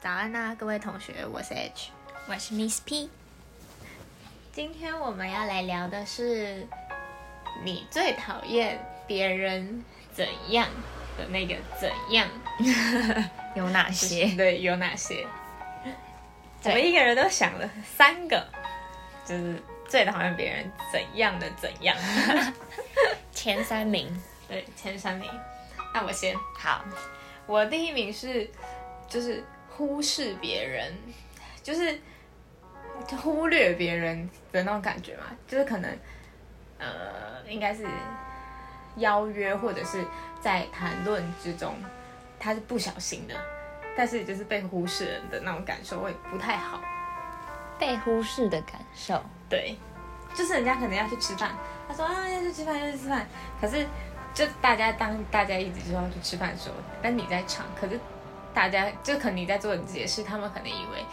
早安呐、各位同学，我是 H。我是 Miss P，今天我们要来聊的是你最讨厌别人怎样的那个怎样，有哪些？对，有哪些？我对们一个人都想了三个，就是最讨厌别人怎样的怎样。前三名。对，前三名。那我先，好，我第一名是就是忽视别人，就是忽略别人的那种感觉嘛，就是可能呃，应该是邀约或者是在谈论之中，他是不小心的，但是就是被忽视人的那种感受会不太好。被忽视的感受。对，就是人家可能要去吃饭，他说啊要去吃饭要去吃饭，可是就大家当大家一直说要去吃饭的时候，但你在场，可是大家就可能你在做你自己的事，他们可能以为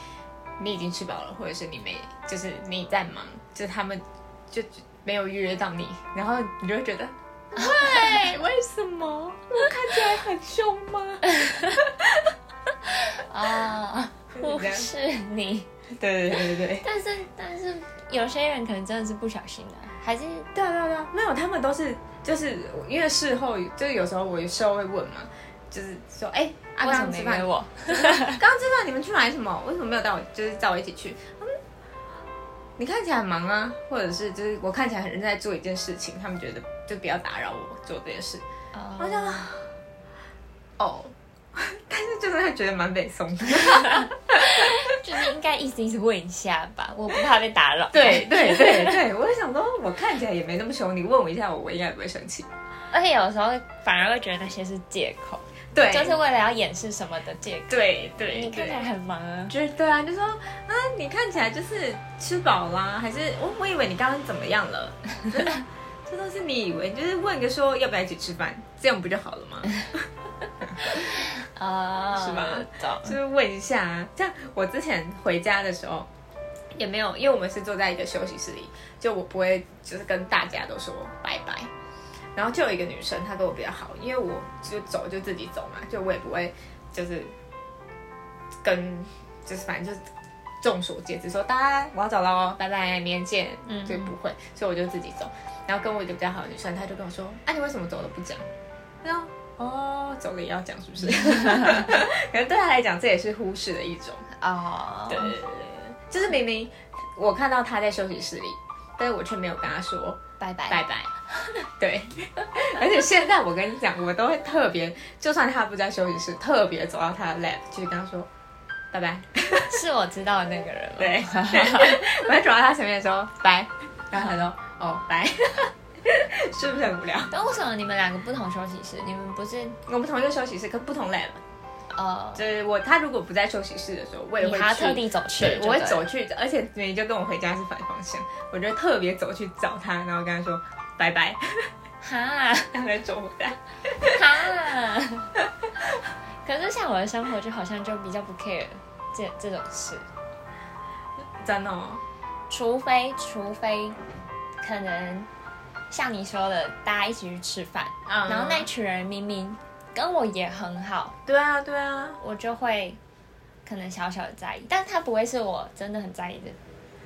你已经吃饱了，或者是你没，就是你在忙，就是他们就没有预约到你，然后你就会觉得。喂，为什么我看起来很凶吗？啊，忽就是你。对对对对对，但是但是有些人可能真的是不小心的，还是对啊对啊对啊，没有，他们都是就是因为事后就是有时候我有时候会问嘛，就是说哎，啊为什么刚刚吃饭没约我？刚刚吃饭你们去买什么？为什么没有带我？就是叫我一起去？嗯，你看起来很忙啊，或者是就是我看起来很认真在做一件事情，他们觉得就不要打扰我做这件事。我就哦，哦，但是就是会觉得蛮北宋的。就是应该意思意思问一下吧，我不怕被打扰。对对对对，我就想说，我看起来也没那么凶，你问我一下，我我应该不会生气。而且有时候反而会觉得那些是借口，对，就是为了要掩饰什么的借口。对对，你看起来很忙啊，就是对啊，就说啊，你看起来就是吃饱啦，还是我我以为你刚刚怎么样了？这都是你以为，就是问个说要不要一起吃饭，这样不就好了吗？啊，是吧就是问一下啊，这样我之前回家的时候也没有，因为我们是坐在一个休息室里，就我不会就是跟大家都说拜拜。然后就有一个女生，她跟我比较好，因为我就走就自己走嘛，就我也不会就是跟就是反正就是众所皆知说大家我要走了哦，拜拜，明天见，嗯就不会，所以我就自己走。然后跟我一个比较好的女生，她就跟我说，啊你为什么走了不讲？然后哦走了也要讲是不是？可能对她来讲这也是忽视的一种。哦，对对对对，对就是明明我看到她在休息室里，但是我却没有跟她说拜拜拜拜。对，而且现在我跟你讲，我都会特别，就算他不在休息室，特别走到他的 lab 去跟他说拜拜。是我知道的那个人吗？对，我会走到他前面说拜，然后他说哦拜，是不是很无聊？但为什么你们两个不同休息室？你们不是我们同一个休息室，可不同 lab。呃，就是我，他如果不在休息室的时候，我也会去你还要特地走去，，我会走去，而且你就跟我回家是反方向，我就特别走去找他，然后跟他说拜拜，哈。然后再走回来。哈。可是像我的生活就好像就比较不 care 这这种事，真的、哦，除非除非可能像你说的，大家一起去吃饭，嗯。然后那群人明明跟我也很好，对啊，对啊，我就会可能小小的在意，但他不会是我真的很在意的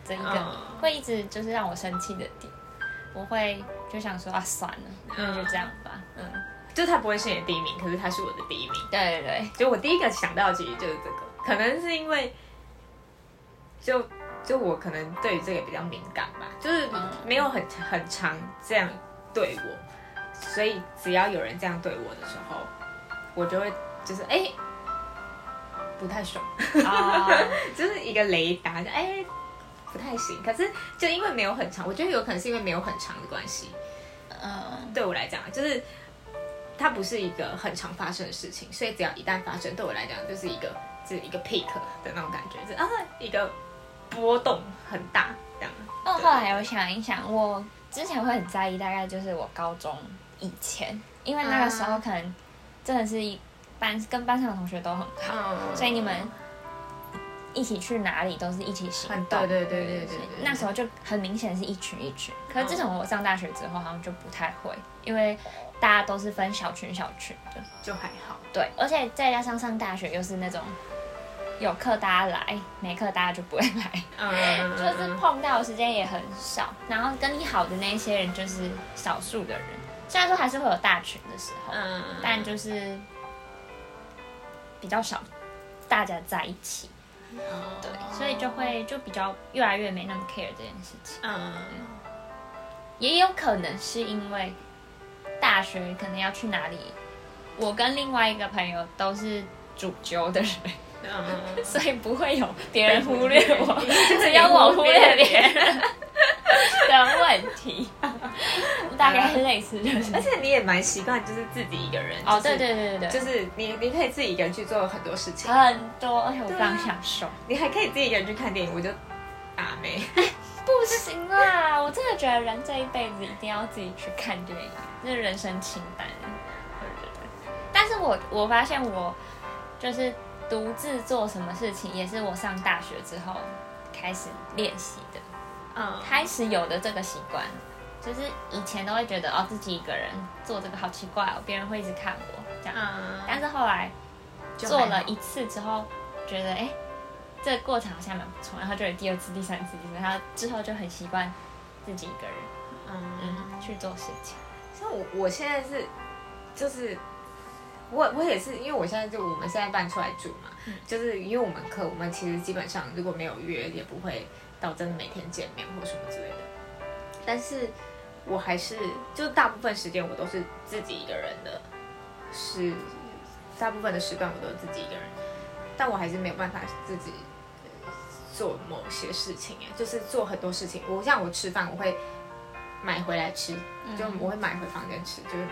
这一个，嗯。会一直就是让我生气的点。我会就想说啊，算了，那就这样吧。嗯，就他不会是你的第一名，可是他是我的第一名。对对对，就我第一个想到的其实就是这个，可能是因为就就我可能对于这个比较敏感吧，就是嗯没有很很常这样对我，所以只要有人这样对我的时候，我就会就是哎、不太爽，啊、就是一个雷达，就哎、不太行。可是就因为没有很长，我觉得有可能是因为没有很长的关系，嗯，对我来讲就是。它不是一个很常发生的事情，所以只要一旦发生，对我来讲就是一个就是一个 peak 的那种感觉，就是啊一个波动很大这样。那我后来我想一想，我之前会很在意，大概就是我高中以前，因为那个时候可能真的是一班跟班上的同学都很好，嗯所以你们一起去哪里都是一起行动。对对对对那时候就很明显是一群一群。可是自从我上大学之后，好像就不太会，因为大家都是分小群小群的。就还好。对，而且再加上上大学又是那种有课大家来，没课大家就不会来，嗯，就是碰到的时间也很少。然后跟你好的那些人就是少数的人，虽然说还是会有大群的时候，嗯，但就是比较少大家在一起，对，所以就会就比较越来越没那么 care 这件事情。嗯，也有可能是因为大学可能要去哪里，我跟另外一个朋友都是主揪的人，嗯，所以不会有别人忽略我，只有我忽略别人 的问题，大概类似就是。而且你也蛮习惯，就是自己一个人。哦，就是对对对对对，就是你你可以自己一个人去做很多事情，很多，而且我非常享受。你还可以自己一个人去看电影，我就打没。不行啦！我真的觉得人这一辈子一定要自己去看电影，这是人生清单。我觉得，但是我我发现我就是独自做什么事情，也是我上大学之后开始练习的，嗯，开始有的这个习惯。就是以前都会觉得哦，自己一个人做这个好奇怪哦，别人会一直看我这样。嗯，但是后来做了一次之后，觉得哎、诶这个过程好像蛮不错，然后就有第二次、第三次、然后之后就很习惯自己一个人，嗯嗯，去做事情。像我我现在是，就是我我也是，因为我现在就我们现在搬出来住嘛，嗯就是因为我们课我们其实基本上如果没有约，也不会到真的每天见面或什么之类的。但是我还是就大部分时间我都是自己一个人的，是大部分的时段我都是自己一个人，但我还是没有办法自己呃做某些事情哎，就是做很多事情。我像我吃饭，我会买回来吃，就我会买回房间吃，就是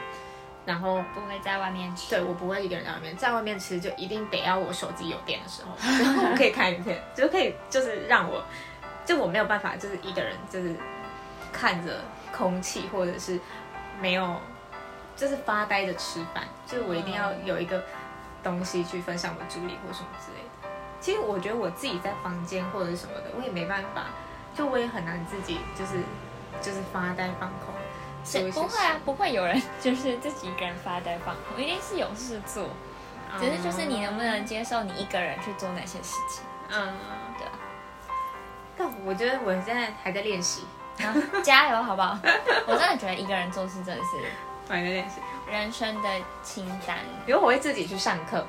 然后不会在外面吃。对我不会一个人在外面，在外面吃就一定得要我手机有电的时候，然后我可以看影片，就可以就是让我，就我没有办法就是一个人就是看着空气或者是没有就是发呆的吃饭，就是我一定要有一个东西去分享我注意力或什么之类的。其实我觉得我自己在房间或者什么的，我也没办法，就我也很难自己就是就是发呆放空。不会啊，不会有人就是自己一个人发呆放空，一定是有事做。只是就是你能不能接受你一个人去做那些事情？嗯，对啊。但我觉得我现在还在练习，加油好不好？我真的觉得一个人做事真的是我还在练习。人生的清单，比如我会自己去上课，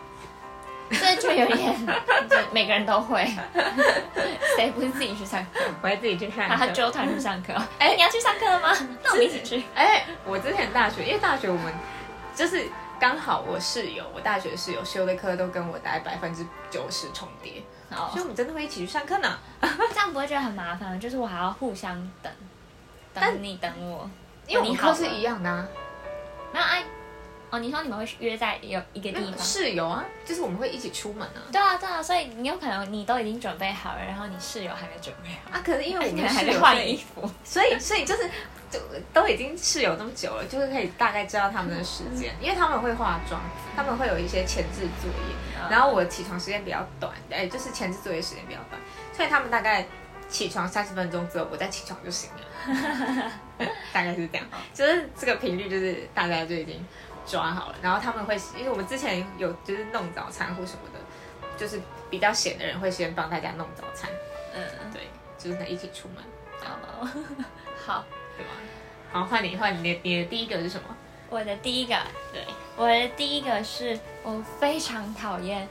这就有点，就每个人都会，谁不是自己去上课？我会自己去上然后他课。揪团去上课。哎，你要去上课了吗？那我们一起去。哎、我之前大学，因为大学我们就是刚好我室友，我大学室友修的课都跟我大概百分之九十重叠，哦所以我们真的会一起去上课呢。这样不会觉得很麻烦吗？就是我还要互相等，等你等我，因为我们课是一样的啊，没有哎。哦，你说你们会约在有一个地方？室友啊，就是我们会一起出门啊。对啊，对啊，所以你有可能你都已经准备好了，然后你室友还没准备好，啊，可是因为我们还在换衣服。所以所以就是就都已经室友那么久了，就是可以大概知道他们的时间，因为他们会化妆，他们会有一些前置作业，然后我起床时间比较短，哎，就是前置作业时间比较短，所以他们大概起床三十分钟之后，我再起床就行了，大概是这样，就是这个频率就是大家就已经抓好了，然后他们会，因为我们之前有就是弄早餐或什么的，就是比较闲的人会先帮大家弄早餐，嗯，对，就是一起出门，哦，好，对吧？好，换你，换你的，你的第一个是什么？我的第一个，对，我的第一个是我非常讨厌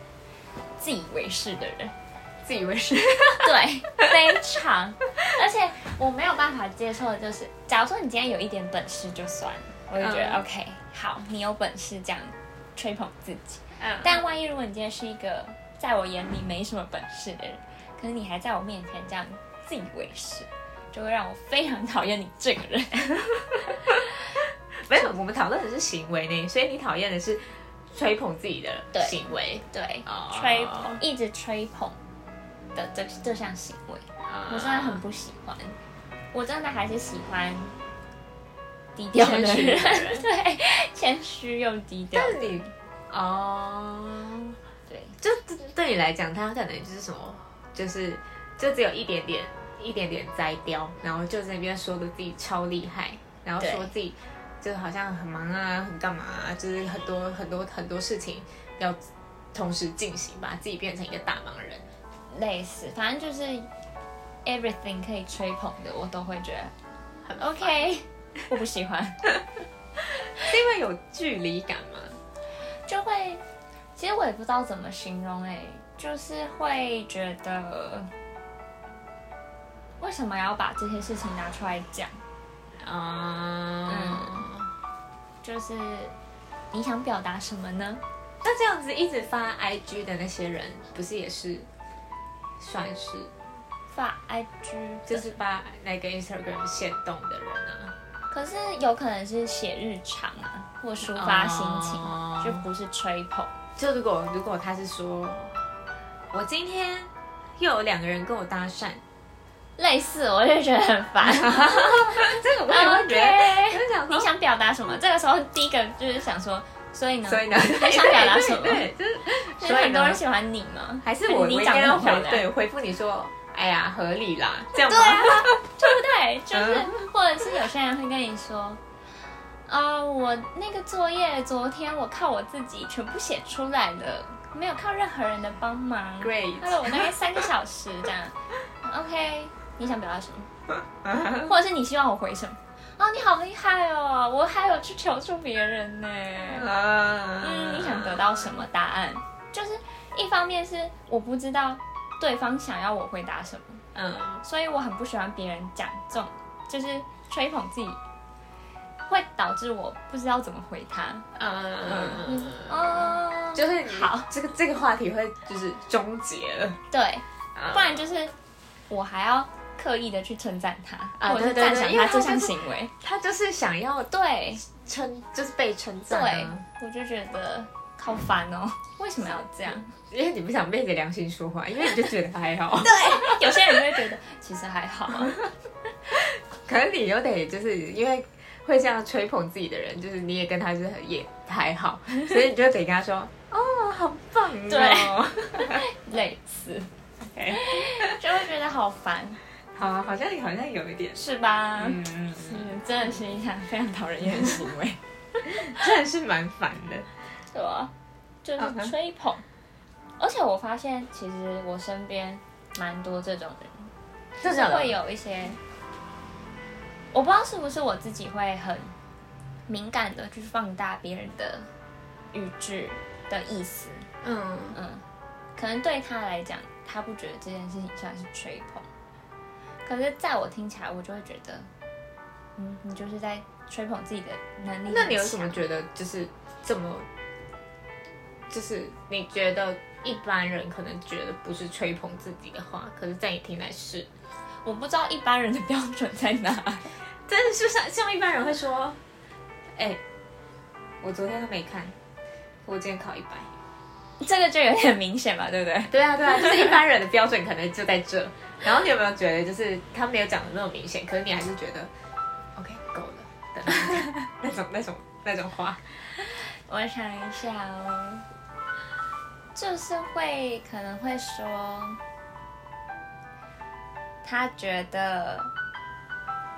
自以为是的人，自以为是，对，非常，而且我没有办法接受的就是，假如说你今天有一点本事就算了，我就觉得、嗯 OK，好，你有本事这样吹捧自己，嗯但万一如果你今天是一个在我眼里没什么本事的人，可是你还在我面前这样自以为是，就会让我非常讨厌你这个人。没有，我们讨论的是行为呢，所以你讨厌的是吹捧自己的对行为，对，哦。吹捧，一直吹捧的这这项行为，我真的很不喜欢。我真的还是喜欢低调的 人，人对，谦虚又低调但。是你哦，对，就对你来讲，他可能就是什么，就是就只有一点点。一点点摘雕，然后就在那边说的自己超厉害，然后说自己就好像很忙啊，很干嘛啊，就是很多很多很多事情要同时进行，把自己变成一个大忙人。类似，反正就是 everything 可以吹捧的，我都会觉得很很 OK，我不喜欢，是因为有距离感吗？就会，其实我也不知道怎么形容哎、就是会觉得为什么要把这些事情拿出来讲？啊、就是你想表达什么呢？那这样子一直发 IG 的那些人，不是也是算是发 IG 就就是发那个 Instagram 限动的人啊？可是有可能是写日常啊，或抒发心情，哦就不是吹捧。就如果如果他是说，我今天又有两个人跟我搭讪，类似，我就觉得很烦。这个我也会觉得，就是想你想表达什么？这个时候第一个就是想说，所以呢，所以呢，你想表达什么？对，就是所所以很多人喜欢你吗？还是我你长我应该要得很漂亮，回对回复你说，哎呀，合理啦，这样吗对？啊，对不对？就是，嗯或者是有些人会跟你说，啊、我那个作业昨天我靠我自己全部写出来了，没有靠任何人的帮忙。Great 还有我大概三个小时这样。OK，你想表达什么？或者是你希望我回什么？哦，你好厉害哦！我还有去求助别人呢。嗯，嗯你想得到什么答案？就是一方面是我不知道对方想要我回答什么，嗯。所以我很不喜欢别人讲这种，就是吹捧自己，会导致我不知道怎么回他。嗯，哦，就是好，这个这个话题会就是终结了，对，嗯。不然就是我还要刻意的去称赞他，啊或者是对对对赞赏他这项因为他就是行为。他就是想要对。称，就是被称赞对啊，，我就觉得好烦哦，为什么要这样？因为你不想昧着良心说话，因为你就觉得还好，对，有些人就会觉得其实还好啊。可能你又得就是因为会这样吹捧自己的人，就是你也跟他就是也还好，所以你就得跟他说，哦，好棒哦，对类似，OK 就会觉得好烦，好啊，好像好像有一点，是吧？嗯嗯真的是一项非常讨人厌的行为，真的是蛮烦的，对吧？就是吹捧，而且我发现其实我身边蛮多这种人，就是会有一些，我不知道是不是我自己会很敏感的去放大别人的语句的意思，嗯。嗯，可能对他来讲，他不觉得这件事情算是吹捧，可是在我听起来，我就会觉得，嗯，你就是在吹捧自己的能力。那你有什么觉得就是这么，就是你觉得一般人可能觉得不是吹捧自己的话，可是在你听来是，我不知道一般人的标准在哪。但是，就像像一般人会说，哎、我昨天都没看，我今天考一百。这个就有点明显嘛，对不对？对啊，对啊，就是一般人的标准可能就在这。然后你有没有觉得，就是他没有讲的那么明显，可是你还是觉得，OK，够了的那种那种那种话？我想一下哦，就是会可能会说，他觉得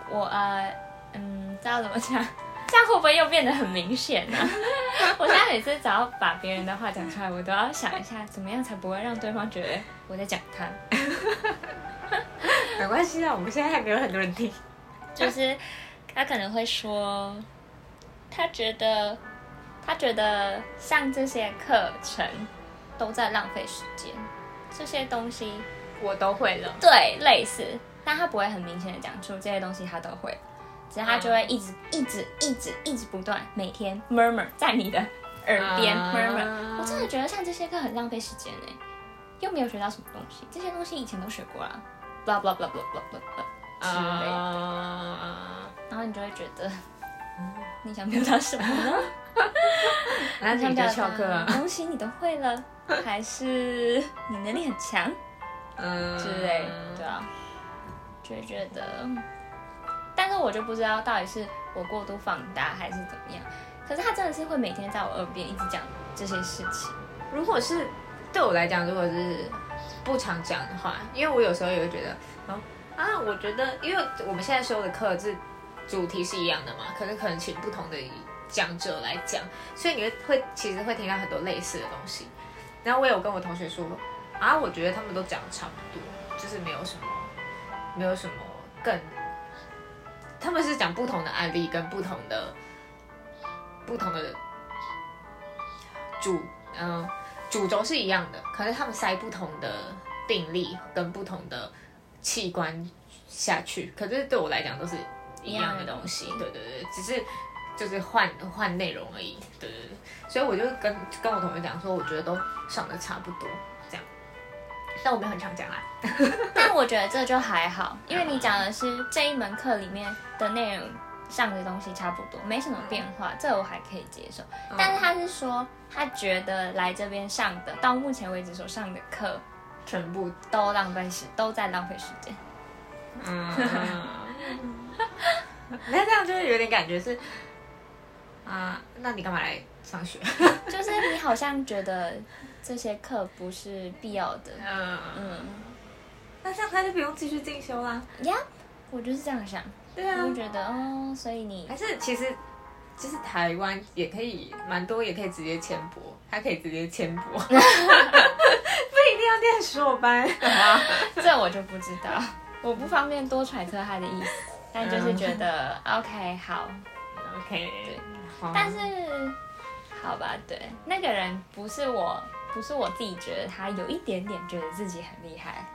我呃嗯，知道怎么讲，这样会不会又变得很明显呢、我现在每次只要把别人的话讲出来，我都要想一下，怎么样才不会让对方觉得我在讲他。没关系啊，我们现在还没有很多人听。就是他可能会说，他觉得他觉得上这些课程都在浪费时间，这些东西我都会了。对类似，但他不会很明显的讲出这些东西他都会，只是他就会一直、一直一直一直不断每天 murmur 在你的耳边、啊 murmur，我真的觉得上这些课很浪费时间哎，又没有学到什么东西，这些东西以前都学过啦，blah blah blah blah blah blah blah 之类的。啊，然后你就会觉得，你想表达什么呢？那你就你想表翘课啊达，东西你都会了，还是你能力很强嗯之类？对啊，就会觉得，但是我就不知道到底是我过度放大还是怎么样。可是他真的是会每天在我耳边一直讲这些事情，如果是对我来讲，如果是不常讲的话，因为我有时候也会觉得，哦啊，我觉得，因为我们现在修的课是主题是一样的嘛，可是可能请不同的讲者来讲，所以你会会其实会听到很多类似的东西。然后我有跟我同学说啊，我觉得他们都讲的差不多，就是没有什么，没有什么更，他们是讲不同的案例跟不同的不同的主，嗯、主轴是一样的，可是他们塞不同的病例跟不同的器官下去，可是对我来讲都是一样的东西，对对对，只是就是换换内容而已，对对对，所以我就跟跟我同学讲说，我觉得都上的差不多这样，但我没有很常讲啦 但我觉得这就还好，因为你讲的是这一门课里面的内容上的东西差不多，没什么变化，这我还可以接受。但是他是说，他觉得来这边上的，到目前为止所上的课全部都浪费时，都在浪费时间。嗯，那这样就会有点感觉是啊，那你干嘛来上学？就是你好像觉得这些课不是必要的，嗯，嗯。那这样他就不用继续进修啦。呀，我就是这样想，对啊。我就觉得哦，所以你还是其实就是台湾也可以蛮多，也可以直接签博，他可以直接签博，不一定要念硕班？这我就不知道，我不方便多揣测他的意思，但就是觉得、OK 好，OK，对好但是好吧，对，那个人不是我，不是我自己觉得他有一点点觉得自己很厉害。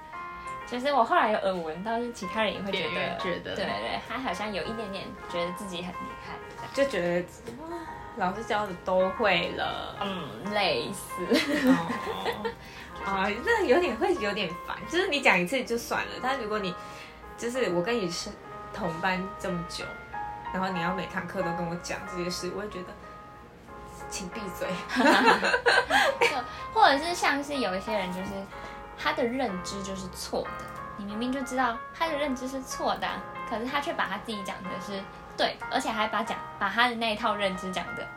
就是我后来有耳闻到，是其他人也会觉得，人觉得。对对，他好像有一点点觉得自己很厉害，就觉得老师教的都会了，嗯，类似，哦，啊，那有点会有点烦，就是你讲一次就算了，但如果你就是我跟你是同班这么久，然后你要每堂课都跟我讲这些事，我会觉得，请闭嘴。或者是像是有一些人，就是他的认知就是错的，你明明就知道他的认知是错的啊、可是他却把他自己讲的是对，而且还把讲把他的那一套认知讲的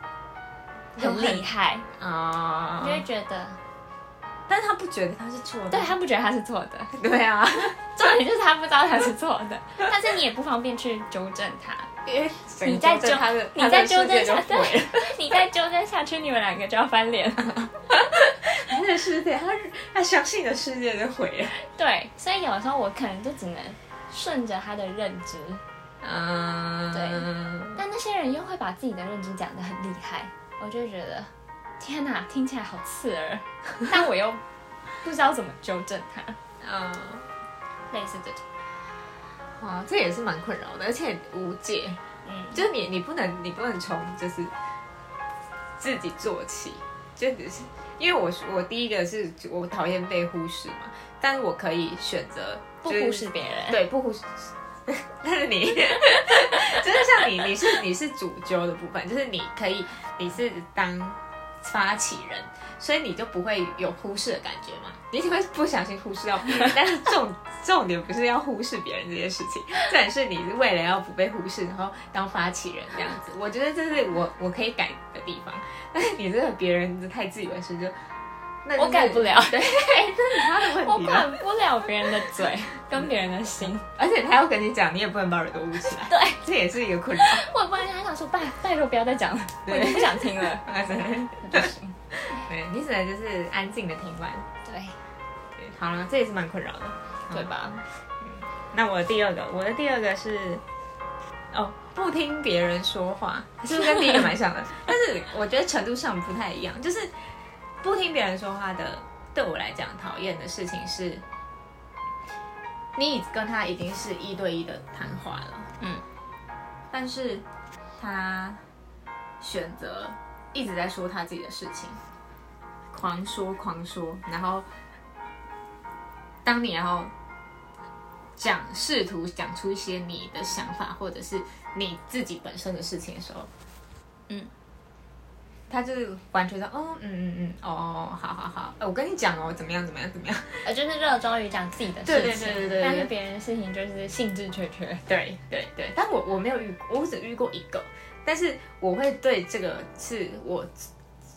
很厉害，啊你就会觉得，但是他不觉得他是错的，对他不觉得他是错的，对啊，重点就是他不知道他是错的，但是你也不方便去纠正他，因为你在纠他的，你在纠他的世界就正下，毁了。对，你再纠正下去，你们两个就要翻脸。了。他的世界，他他相信的世界就毁了。对，所以有时候我可能就只能顺着他的认知，嗯，对但那些人又会把自己的认知讲得很厉害，我就觉得天哪，听起来好刺耳，但我又不知道怎么纠正他，嗯，类似这种，哇，这也是蛮困扰的，而且无解。嗯，就是你你不能你不能从就是自己做起，就只是因为我我第一个是我讨厌被忽视嘛，但是我可以选择就是不忽视别人，对不忽视。但是你 就是像你你是你是主揪的部分，就是你可以你是当发起人，所以你就不会有忽视的感觉嘛，你只会不小心忽视到别人。但是重重点不是要忽视别人这件事情，重点是你为了要不被忽视，然后当发起人这样子。我觉得这是我我可以改的地方，但是你这个别人太自以为是就。那我改不了对，这是他的问我题我。管不了别人的嘴跟别人的心，而且他要跟你讲，你也不能把耳朵捂起来。对，这也是一个困扰。我不然跟他讲说拜拜托不要再讲了，我已经不想听了，啊，真的，不行，对你只能就是安静的听完。对对，好了，这也是蛮困扰的，对？吧？那我的第二个，我的第二个是，哦，不听别人说话，是不是跟第一个蛮像的？但是我觉得程度上不太一样，就是不听别人说话的，对我来讲讨厌的事情是，你跟他已经是一对一的谈话了，嗯，但是他选择一直在说他自己的事情，狂说狂说，然后当你然后讲试图讲出一些你的想法或者是你自己本身的事情的时候，嗯，他就是完全说，哦，嗯嗯嗯，哦，好好好，呃我跟你讲哦，怎么样怎么样怎么样，呃，就是热衷于讲自己的对对事情，对对对对但是别人的事情就是兴致缺缺。对对对，但我我没有遇过，我只遇过一个，但是我会对这个是我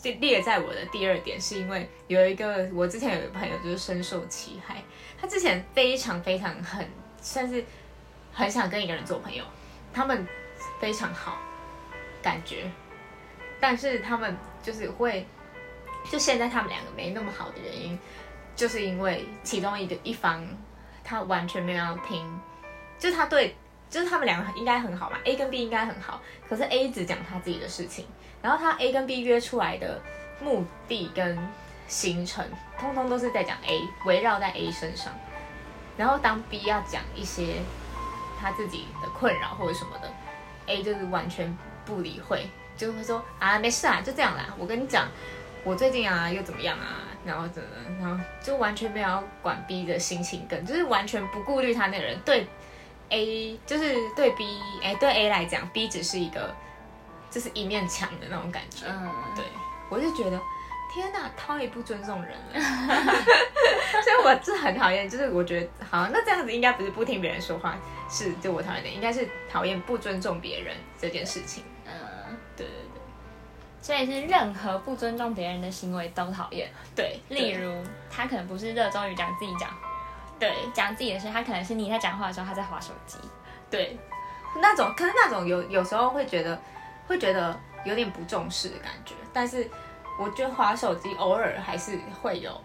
就列在我的第二点，是因为有一个我之前有一个朋友就是深受其害，他之前非常非常很算是很想跟一个人做朋友，他们非常好，感觉，但是他们就是会就现在他们两个没那么好的原因，就是因为其中一个一方他完全没有要听，就他对，就是他们两个应该很好嘛，A 跟 B 应该很好，可是 A 只讲他自己的事情，然后他 A 跟 B 约出来的目的跟行程，通通都是在讲 A，围绕在 A 身上，然后当 B 要讲一些他自己的困扰或者什么的，A 就是完全不理会，就会说啊没事啊，就这样啦，我跟你讲。我最近啊又怎么样啊？然后怎么，然后就完全没有管 B 的心情，跟就是完全不顾虑他那个人。对 A 就是对 B，哎，对 A 来讲，B 只是一个就是一面墙的那种感觉。嗯，对，我就觉得天哪，太不尊重人了。所以我是很讨厌，就是我觉得好，那这样子应该不是不听别人说话，是就我讨厌的，应该是讨厌不尊重别人这件事情。嗯，对对对。所以是任何不尊重别人的行为都讨厌。对，例如他可能不是热衷于讲自己讲，对，讲自己的事，他可能是你在讲话的时候他在划手机。对，那种可是那种有有时候会觉得会觉得有点不重视的感觉，但是我觉得划手机偶尔还是会有，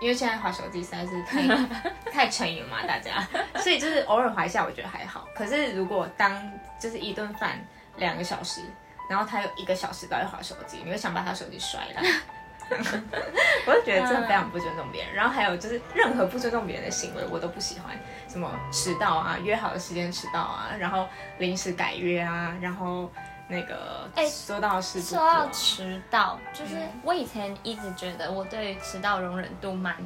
因为现在划手机实在是太 太成瘾了嘛，大家，所以就是偶尔划一下我觉得还好。可是如果当就是一顿饭两个小时。然后他有一个小时都在划手机，你会想把他手机摔烂。我就觉得真的非常不尊重别人。然后还有就是任何不尊重别人的行为，我都不喜欢。什么迟到啊，约好的时间迟到啊，然后临时改约啊，然后那个哎，说到是说到迟到，就是我以前一直觉得我对迟到容忍度蛮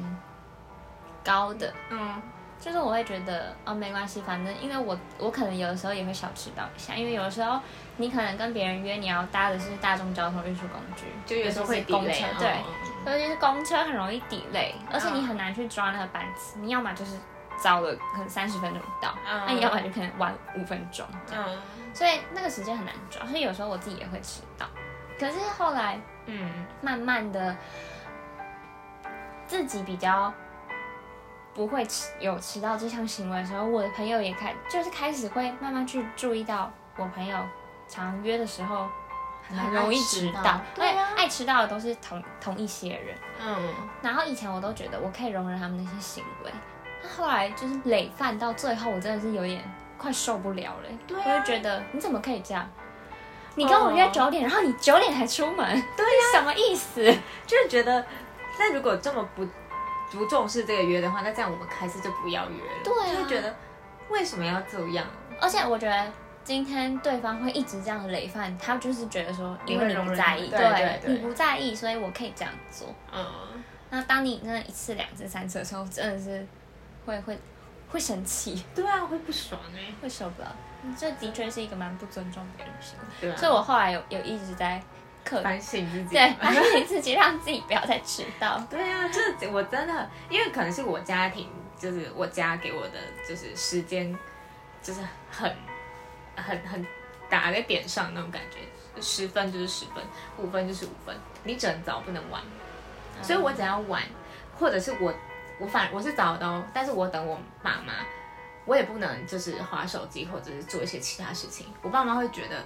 高的。嗯。就是我会觉得哦没关系，反正因为我我可能有的时候也会小迟到一下，因为有的时候你可能跟别人约你要搭的是大众交通运输工具，就有时候会公车，对，尤其是公车很容易 delay，而且你很难去抓那个班次，你要么就是早了可能三十分钟到，那你要么就可能晚五分钟，嗯，所以那个时间很难抓，所以有时候我自己也会迟到，可是后来嗯慢慢的自己比较。不会迟有迟到这项行为的时候，我的朋友也开就是开始会慢慢去注意到我朋友常约的时候很容易迟到，对啊，爱迟到的都是同同一些人，嗯，然后以前我都觉得我可以容忍他们那些行为，那后来就是累犯到最后，我真的是有点快受不了了，对，我就觉得你怎么可以这样？你跟我约九点，然后你九点才出门，对呀，什么意思？就是觉得那如果这么不。不重视这个约的话，那这样我们开始就不要约了。对，就会觉得为什么要这样？而且我觉得今天对方会一直这样累犯，他就是觉得说，因为你不在意，对，你不在意，所以我可以这样做。嗯。那当你那一次、两次、三次的时候，真的是会会会生气。对啊，会不爽哎，会受不了。这的确是一个蛮不尊重别人的行为。对啊。所以我后来有有一直在。反省自己，对，反省自己，让自己不要再迟到。对啊，这我真的，因为可能是我家庭，就是我家给我的，就是时间，就是很很很打在点上那种感觉，十分就是十分，五分就是五分，你只能早不能晚。所以我只要晚，或者是我我反我是早到，但是我等我爸妈，我也不能就是划手机或者是做一些其他事情，我爸妈会觉得。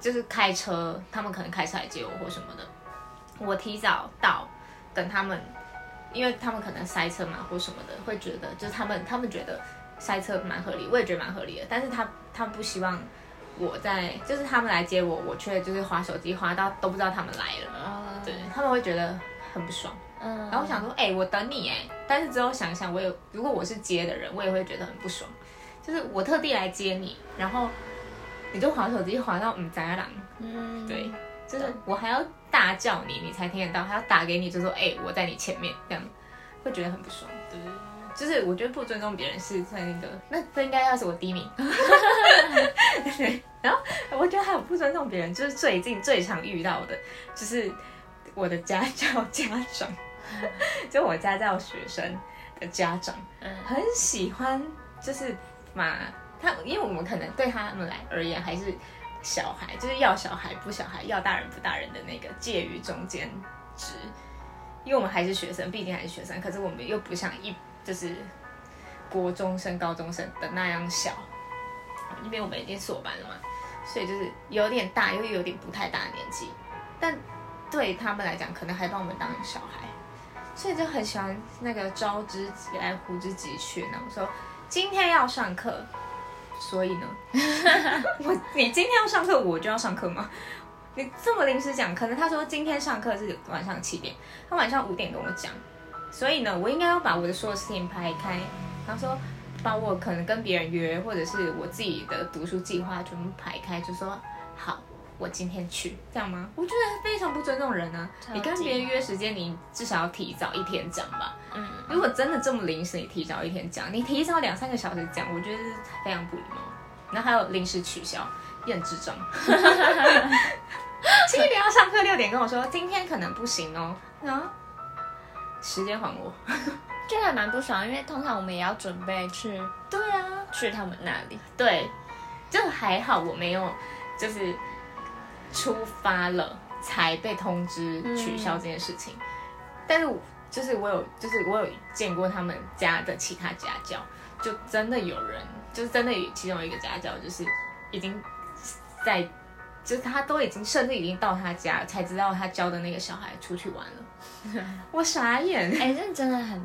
就是开车，他们可能开车来接我或什么的，我提早到，等他们，因为他们可能塞车嘛或什么的，会觉得就是他们他们觉得塞车蛮合理，我也觉得蛮合理的，但是他他们不希望我在，就是他们来接我，我却就是划手机划到都不知道他们来了，对，他们会觉得很不爽，嗯，然后我想说，哎，我等你哎，但是之后想想，我有如果我是接的人，我也会觉得很不爽，就是我特地来接你，然后。你就划手机划到嗯在朗，嗯，对，就是我还要大叫你，你才听得到，还要打给你，就说哎我在你前面，这样会觉得很不爽。对，就是我觉得不尊重别人是在那个，那这应该要是我第一名。对，然后我觉得还有不尊重别人，就是最近最常遇到的，就是我的家教家长，就我家教学生的家长，很喜欢就是嘛。他因为我们可能对他们来而言还是小孩，就是要小孩不小孩，要大人不大人的那个介于中间值。因为我们还是学生，毕竟还是学生，可是我们又不像一就是国中生、高中生的那样小，因为我们已经硕班了嘛，所以就是有点大，又有点不太大的年纪。但对他们来讲，可能还把我们当小孩，所以就很喜欢那个招之即来，呼之即去。然后说今天要上课，所以呢，我你今天要上课，我就要上课吗？你这么临时讲，可能他说今天上课是晚上七点，他晚上五点跟我讲，所以呢，我应该要把我的所有事情排开，然后说把我可能跟别人约，或者是我自己的读书计划全部排开，就说好，我今天去，这样吗？我觉得非常不尊重人啊！你跟别人约时间，你至少要提早一天讲吧。嗯，如果真的这么临时，你提早一天讲，你提早两三个小时讲，我觉得是非常不礼貌。然后还有临时取消，也很智障。七点要上课，六点跟我说今天可能不行哦。啊，时间还我。就还蛮不爽，因为通常我们也要准备去对啊，去他们那里。对，就还好我没有就是出发了才被通知取消这件事情，但是我就是我有就是我有见过他们家的其他家教，就真的有人就是真的有其中一个家教就是已经在。就是他都已经，甚至已经到他家才知道他教的那个小孩出去玩了，我傻眼，哎、这真的很，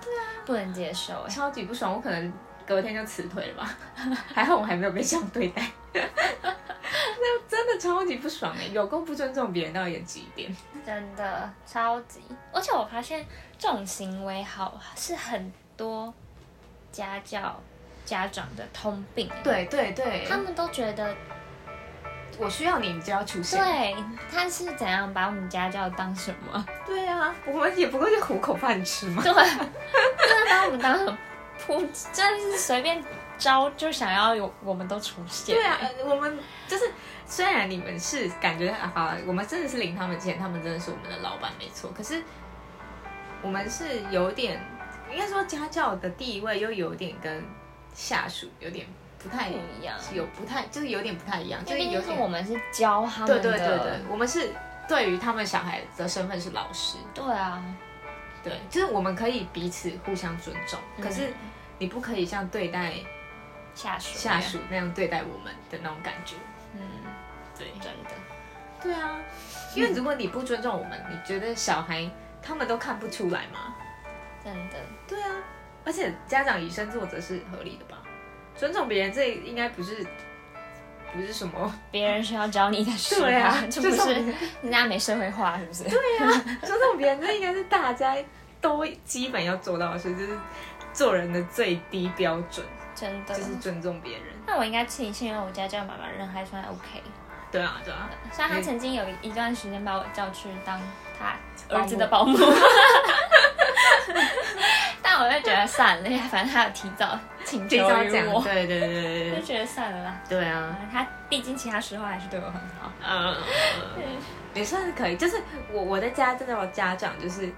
对啊，不能接受哎。超级不爽，我可能隔天就辞退了吧。还好我还没有被这样对待，那真的超级不爽哎、有够不尊重别人到一个极点。真的超级，而且我发现这种行为好是很多家教家长的通病。，对对对，他们都觉得，我需要你，你就要出现。对，他是怎样把我们家教当什么？对啊，我们也不过就糊口饭吃嘛。对，真的把我们当成扑，真的是随便招就想要有我们都出现。对啊，呃我们就是虽然你们是感觉啊，好，我们真的是领他们钱，他们真的是我们的老板没错，可是我们是有点，应该说家教的地位又有点跟下属有点不太一样。有不太就是有点不太一样，就是有点我们是教他们对的，对对对，我们是对于他们小孩的身份是老师，对啊，对，就是我们可以彼此互相尊重，嗯。可是你不可以像对待下属。下，属那样对待我们的那种感觉，嗯，对。真的，对啊，因为如果你不尊重我们，你觉得小孩他们都看不出来吗？真的，对啊，而且家长以身作则是合理的吧？尊重别人，这应该不是不是什么别人需要教你的事对啊，这不就是是人家没社会化是不是？尊重别人，这应该是大家都基本要做到的事，就是做人的最低标准，真的就。是尊重别人。那我应该庆幸，因为我家教妈妈人还算 OK。对啊，对啊，虽然他曾经有一段时间把我叫去当她保姆儿子的保姆，但我就觉得算了，反正他有提早请求讲，于我，对对对对对就觉得算了啦。对啊，他毕竟其他时候还是对我很好。嗯，也算是可以。就是我我在家真的有家长，就是，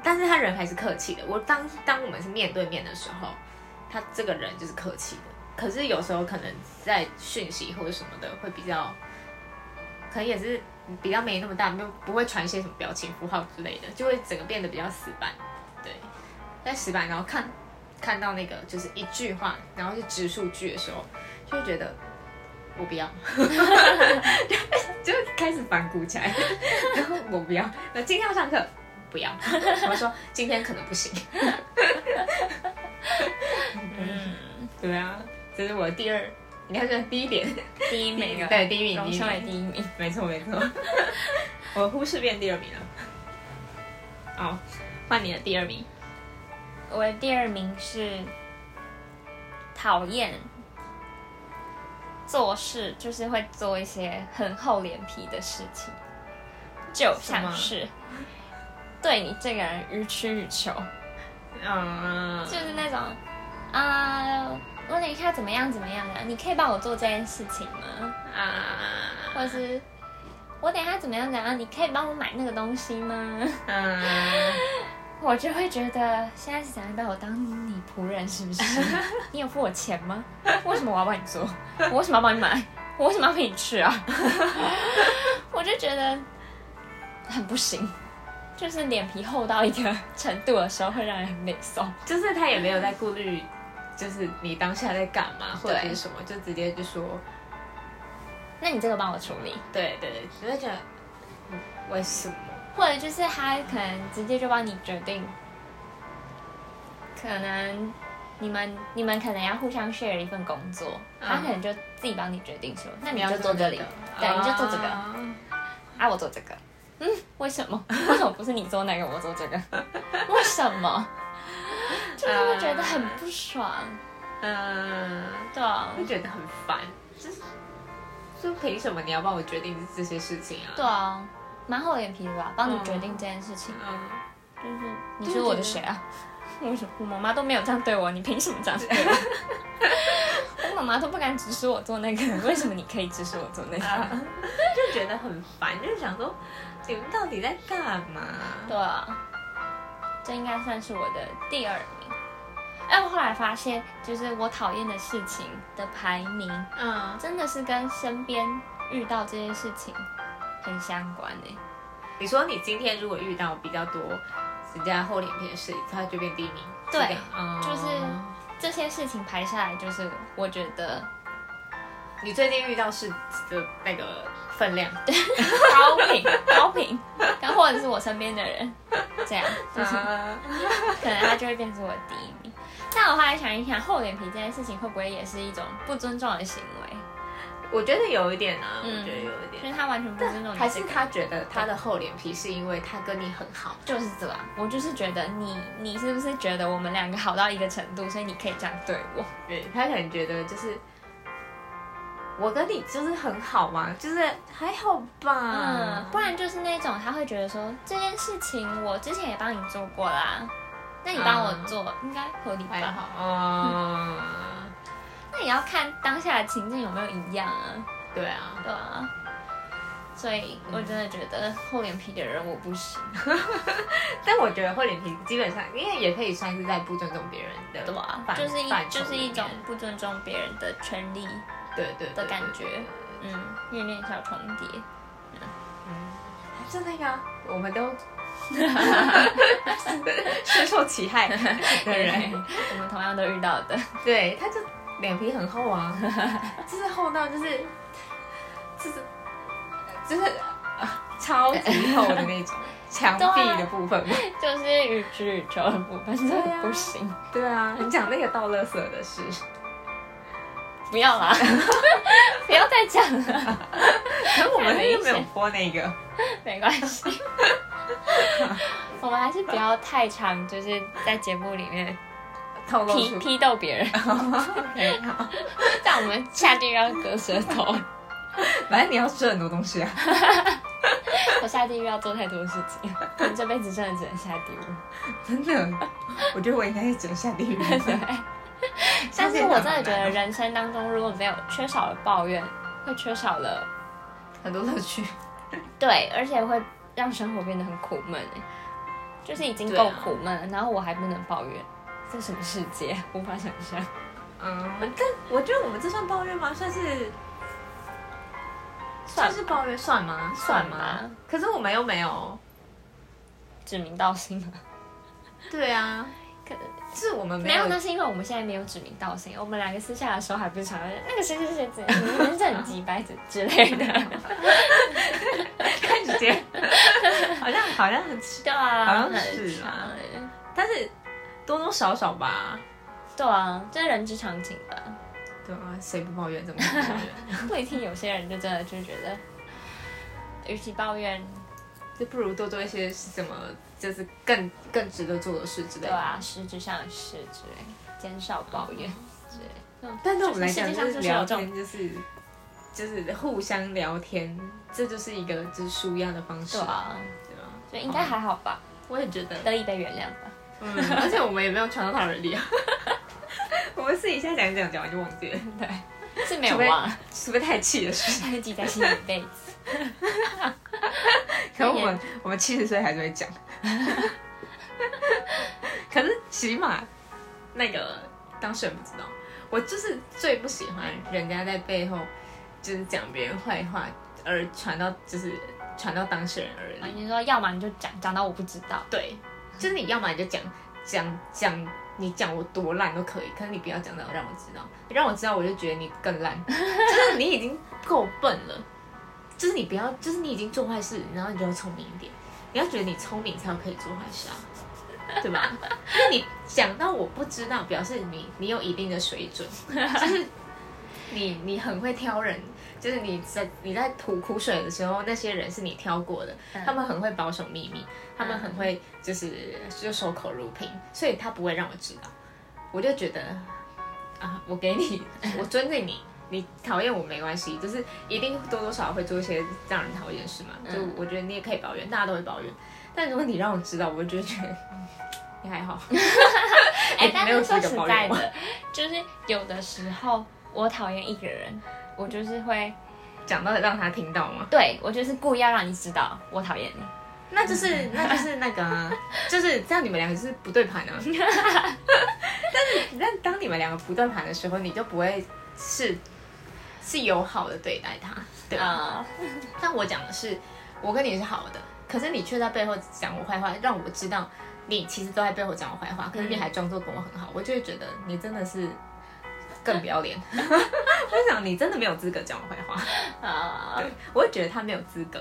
但是他人还是客气的。我当当我们是面对面的时候，他这个人就是客气的。可是有时候可能在讯息或者什么的会比较，可能也是比较没那么大，没有不会传一些什么表情符号之类的，就会整个变得比较死板。对，在死板，然后看看到那个就是一句话，然后是直述句的时候，就会觉得我不要。就开始反骨起来，然后我不要，那今天要上课不要，我说今天可能不行。嗯，对啊，这是我的第二，你看这第一点，第一名了，对第一名，荣升为第一名，第一名。没错没错，我忽视变第二名了。好，换你的第二名，我的第二名是讨厌做事，就是会做一些很厚脸皮的事情，就像是对你这个人予取予求，嗯，就是那种啊、我等一下怎么样怎么样的，你可以帮我做这件事情吗？啊，或是我等一下怎么样怎么样，你可以帮我买那个东西吗？嗯，我就会觉得现在是想要把我当你仆人是不是？你有付我钱吗？为什么我要帮你做？我为什么要帮你买？我为什么要陪你去啊？我就觉得很不行，就是脸皮厚到一个程度的时候，会让人很美松。就是他也没有在顾虑，就是你当下在干嘛或者是什么，就直接就说，那你这个帮我处理，对对对，就会觉得为什么？或者就是他可能直接就帮你决定，可能你们你们可能要互相 share 一份工作，嗯。他可能就自己帮你决定说，那你要就做这里，对，你就做这个，啊。啊，我做这个，嗯，为什么？为什么不是你做那个，我做这个？为什么？就是会觉得很不爽，嗯，对啊，会觉得很烦，就是就凭什么你要帮我决定这些事情啊？对啊，蛮厚脸皮的吧？帮你决定这件事情，嗯，就是你是我的谁啊？为什么我妈妈都没有这样对我？你凭什么这样对我？我妈妈都不敢指使我做那个，为什么你可以指使我做那个？就觉得很烦，就是想说你们到底在干嘛？对啊，这应该算是我的第二名。哎，我后来发现，就是我讨厌的事情的排名，嗯，真的是跟身边遇到这些事情很相关诶。你说你今天如果遇到比较多人家厚脸皮的事，他就变第一名，对就是这些事情排下来，就是我觉得你最近遇到事的那个分量，高频高频，然后或者是我身边的人，这样就是啊 可能他就会变成我第一名。但我后来想一想，厚脸皮这件事情会不会也是一种不尊重的行为？我觉得有一点啊，嗯我觉得有一就点，是他完全不尊重你、这个，还是他觉得他的厚脸皮是因为他跟你很好，就是这样。我就是觉得你，你是不是觉得我们两个好到一个程度，所以你可以这样对我？对他可能觉得就是。我跟你就是很好嘛，就是还好吧。嗯，不然就是那种他会觉得说这件事情我之前也帮你做过啦，那你帮我做、应该合理吧？还好。嗯，那也要看当下的情境有没有一样啊，对啊，对啊。所以我真的觉得厚脸皮的人我不行，但我觉得厚脸皮基本上，因为也可以算是在不尊重别人的对吧？范就是一就是一种不尊重别人的权利对对对的感觉嗯，有点小重叠。就那个啊、我们都 深受其害的人，我们同样都遇到的，对，他就脸皮很厚啊，就是厚到就是就是就是、啊超级厚的那种 墙壁的部分。嘛。就是予取予求的部分，真的不行，对啊，你讲那个倒垃圾的事，不要啦，不要再讲了，可我们又没有播那个，没关系。我们还是不要太常就是在节目里面批批斗别人，很好。但我们下地狱要割舌头，反正你要吃很多东西啊。我下地狱要做太多事情，我这辈子真的只能下地狱。真的，我觉得我应该是只能下地狱。对，但是我真的觉得人生当中如果没有缺少了抱怨，会缺少了很多乐趣。对，而且会让生活变得很苦闷哎，就是已经够苦闷了，然后我还不能抱怨，这什么世界？无法想象。嗯，但我觉得我们这算抱怨吗？算是算算是抱怨算吗？算吗？可是我们又没有。指名道姓吗？对啊，可是我们没没有，有。那是因为我们现在没有指名道姓，我们两个私下的时候还不是常常那个谁谁谁怎样，你们是很鸡掰子之类的，看直接，好像好像很，对啊，好像很是常啊欸但是多多少少吧。对啊，这是人之常情吧。对啊，谁不抱怨？怎么不抱怨？不一定，有些人就真的就觉得，与其抱怨，就不如多做一些什么，就是更更值得做的事之类的。对啊，实质上的事之类，减少抱怨之类。嗯但对我们来讲，就是聊天，就是就是互相聊天，这就是一个就是舒压的方式，对啊，对啊？所以应该还好吧，我也觉得，得以被原谅吧。嗯，而且我们也没有传到他人里啊。我们私底下讲一讲，讲完就忘记了，对，是没有忘啊，除非太气的事。会记在心里一辈子。可是我们我们七十岁还是会讲，可是起码那个当事人不知道。我就是最不喜欢人家在背后就是讲别人坏话，而传到就是传到当事人耳里。你说，要么你就讲，讲到我不知道。对，就是你要么你就讲讲讲，你讲我多烂都可以，可是你不要讲到让我知道，让我知道我就觉得你更烂，就是你已经够笨了，就是你不要，就是你已经做坏事，然后你就要聪明一点，你要觉得你聪明才可以做坏事啊，对吧？因为你讲到我不知道，表示你你有一定的水准，就是你你很会挑人，就是你在你在吐苦水的时候，那些人是你挑过的，他们很会保守秘密，他们很会就是就守口如瓶，所以他不会让我知道，我就觉得啊，我给你，我尊敬你。你讨厌我没关系，就是一定多多少少会做一些让人讨厌的事嘛。就我觉得你也可以抱怨，大家都会抱怨。但如果你让我知道，我就觉得你还好。哎，但没有是说。实在的，就是有的时候我讨厌一个人，我就是会，讲到让他听到吗？对我就是故意要让你知道我讨厌你。那就是那就是那个啊，就是这样，你们两个就是不对盘啊。但是，但当你们两个不对盘的时候，你就不会是是友好的对待他，对吧？啊，但我讲的是，我跟你是好的，可是你却在背后讲我坏话，让我知道你其实都在背后讲我坏话，可是你还装作跟我很好，我就会觉得你真的是更不要脸。我就想你真的没有资格讲我坏话，啊，对我也觉得他没有资格，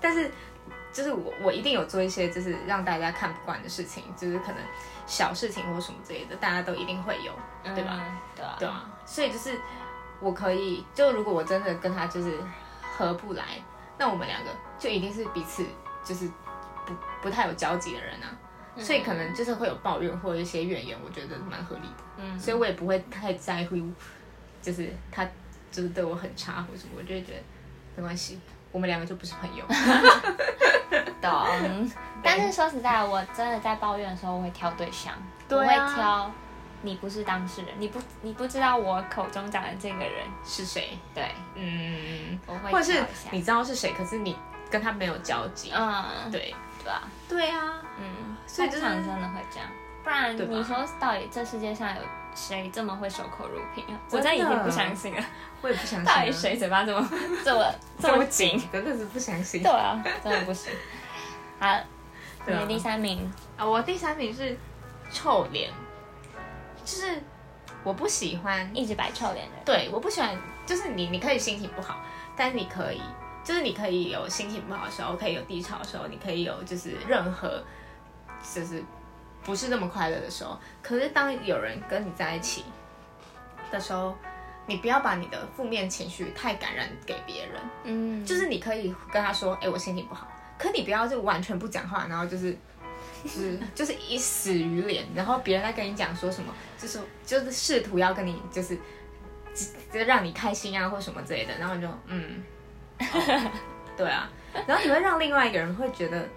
但是就是我我一定有做一些就是让大家看不惯的事情，就是可能小事情或什么之类的，大家都一定会有，对吧？嗯？对啊，对啊，所以就是我可以，就如果我真的跟他就是合不来，那我们两个就一定是彼此就是不不太有交集的人啊，所以可能就是会有抱怨或者一些怨言，我觉得蛮合理的，嗯，所以我也不会太在乎，就是他就是对我很差或者什么，我就会觉得没关系，我们两个就不是朋友。懂。但是说实在，我真的在抱怨的时候，我会挑对象，我会挑你不是当事人，你不你不知道我口中讲的这个人，是谁？对，嗯，我会或者是。你知道是谁，可是你跟他没有交集。嗯，对对啊，对啊，嗯，所以就常真的会这样，不然你说到底这世界上有谁这么会守口如瓶啊？我真的已经不相信了，我也不相信、到啊。底谁嘴巴这么 这么这这么么紧紧？？真的是不相信。对啊，真的不行。好，你第三名，啊，我第三名是臭脸，就是我不喜欢，一直摆臭脸的人。对，我不喜欢，就是你你可以心情不好，但你可以，就是你可以有心情不好的时候，可以有低潮的时候，你可以有就是任何就是不是那么快乐的时候，可是当有人跟你在一起的时候。你不要把你的负面情绪太感染给别人，嗯，就是你可以跟他说，哎、我心情不好，可你不要就完全不讲话，然后就是。就是就是一死于脸，然后别人在跟你讲说什么，就是就是试图要跟你就是就让你开心啊或什么之类的，然后你就嗯，哦对啊，然后你会让另外一个人会觉得，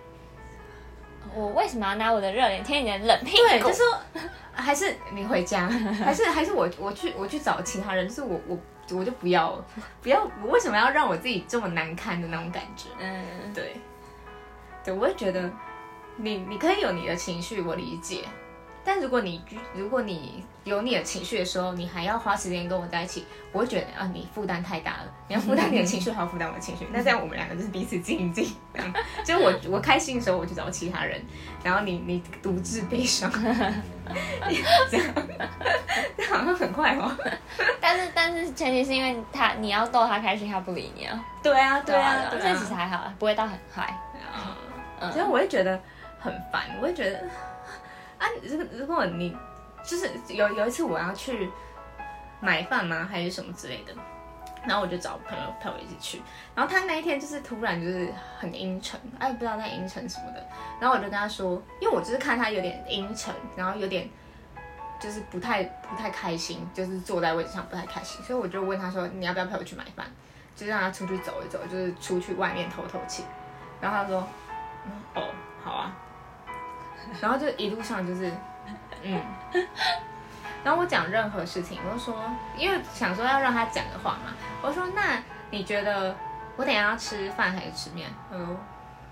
我为什么要拿我的热脸贴你的冷屁股？对，就说 还是你回家，还是还是我我去我去找其他人，就是我我我就不要不要，我为什么要让我自己这么难堪的那种感觉？嗯，对，对，我会觉得你你可以有你的情绪，我理解。但如果你如果你有你的情绪的时候，你还要花时间跟我在一起，我会觉得啊，你负担太大了。你要负担你的情绪，还要负担我的情绪，那这样我们两个就是彼此静一静。这样，就我我开心的时候，我去找其他人，然后你你独自悲伤，这样，这好像很快哦。但是但是前提是因为他你要逗他开心，他不理你啊。对啊，对啊，对这其实啊。还好，不会到很坏。嗯，所以我会觉得很烦，我会觉得啊，如果如果你就是有有一次我要去买饭吗，还是什么之类的，然后我就找朋友陪我一起去，然后他那一天就是突然就是很阴沉，哎，不知道在阴沉什么的，然后我就跟他说，因为我就是看他有点阴沉，然后有点。就是不太不太开心，就是坐在位置上不太开心，所以我就问他说：“你要不要陪我去买饭？”就让他出去走一走，就是出去外面透透气。然后他说：“哦，好啊。”然后就一路上就是，嗯。然后我讲任何事情，我就说，因为想说要让他讲的话嘛，我说：“那你觉得我等下要吃饭还是吃面？”他说：“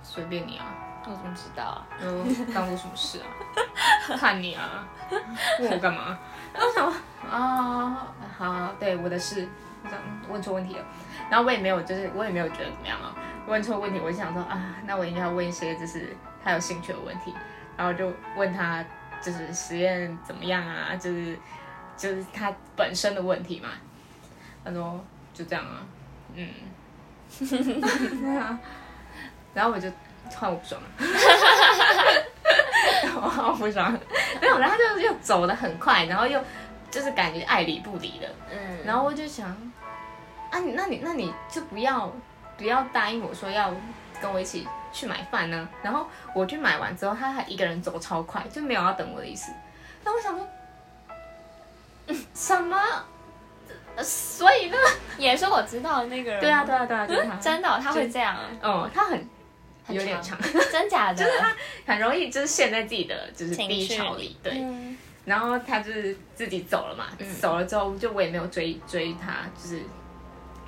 随便你啊。”我怎么知道啊？嗯，干我什么事啊？看你啊，问我干嘛？然后我想说，啊、好，对我的事，我想问错问题了。然后我也没有，就是我也没有觉得怎么样啊。问错问题，我就想说啊，那我应该要问一些就是他有兴趣的问题，然后就问他就是实验怎么样啊，就是就是他本身的问题嘛。他说就这样啊，嗯，然后我就换我不爽了，我好不爽，没有，然后他就又走的很快，然后又就是感觉爱理不理的，嗯，然后我就想，啊，你那你那你就不要不要答应我说要跟我一起去买饭呢？然后我去买完之后，他还一个人走超快，就没有要等我的意思。那我想说，嗯什么？呃所以呢？也是我知道那个人。对啊，对啊，对啊，就是他。真的哦、他会这样啊，哦，他很很有点长，真假的？就是他很容易就是陷在自己的就是低潮里，对。嗯然后他就是自己走了嘛，嗯走了之后就我也没有追追他，就是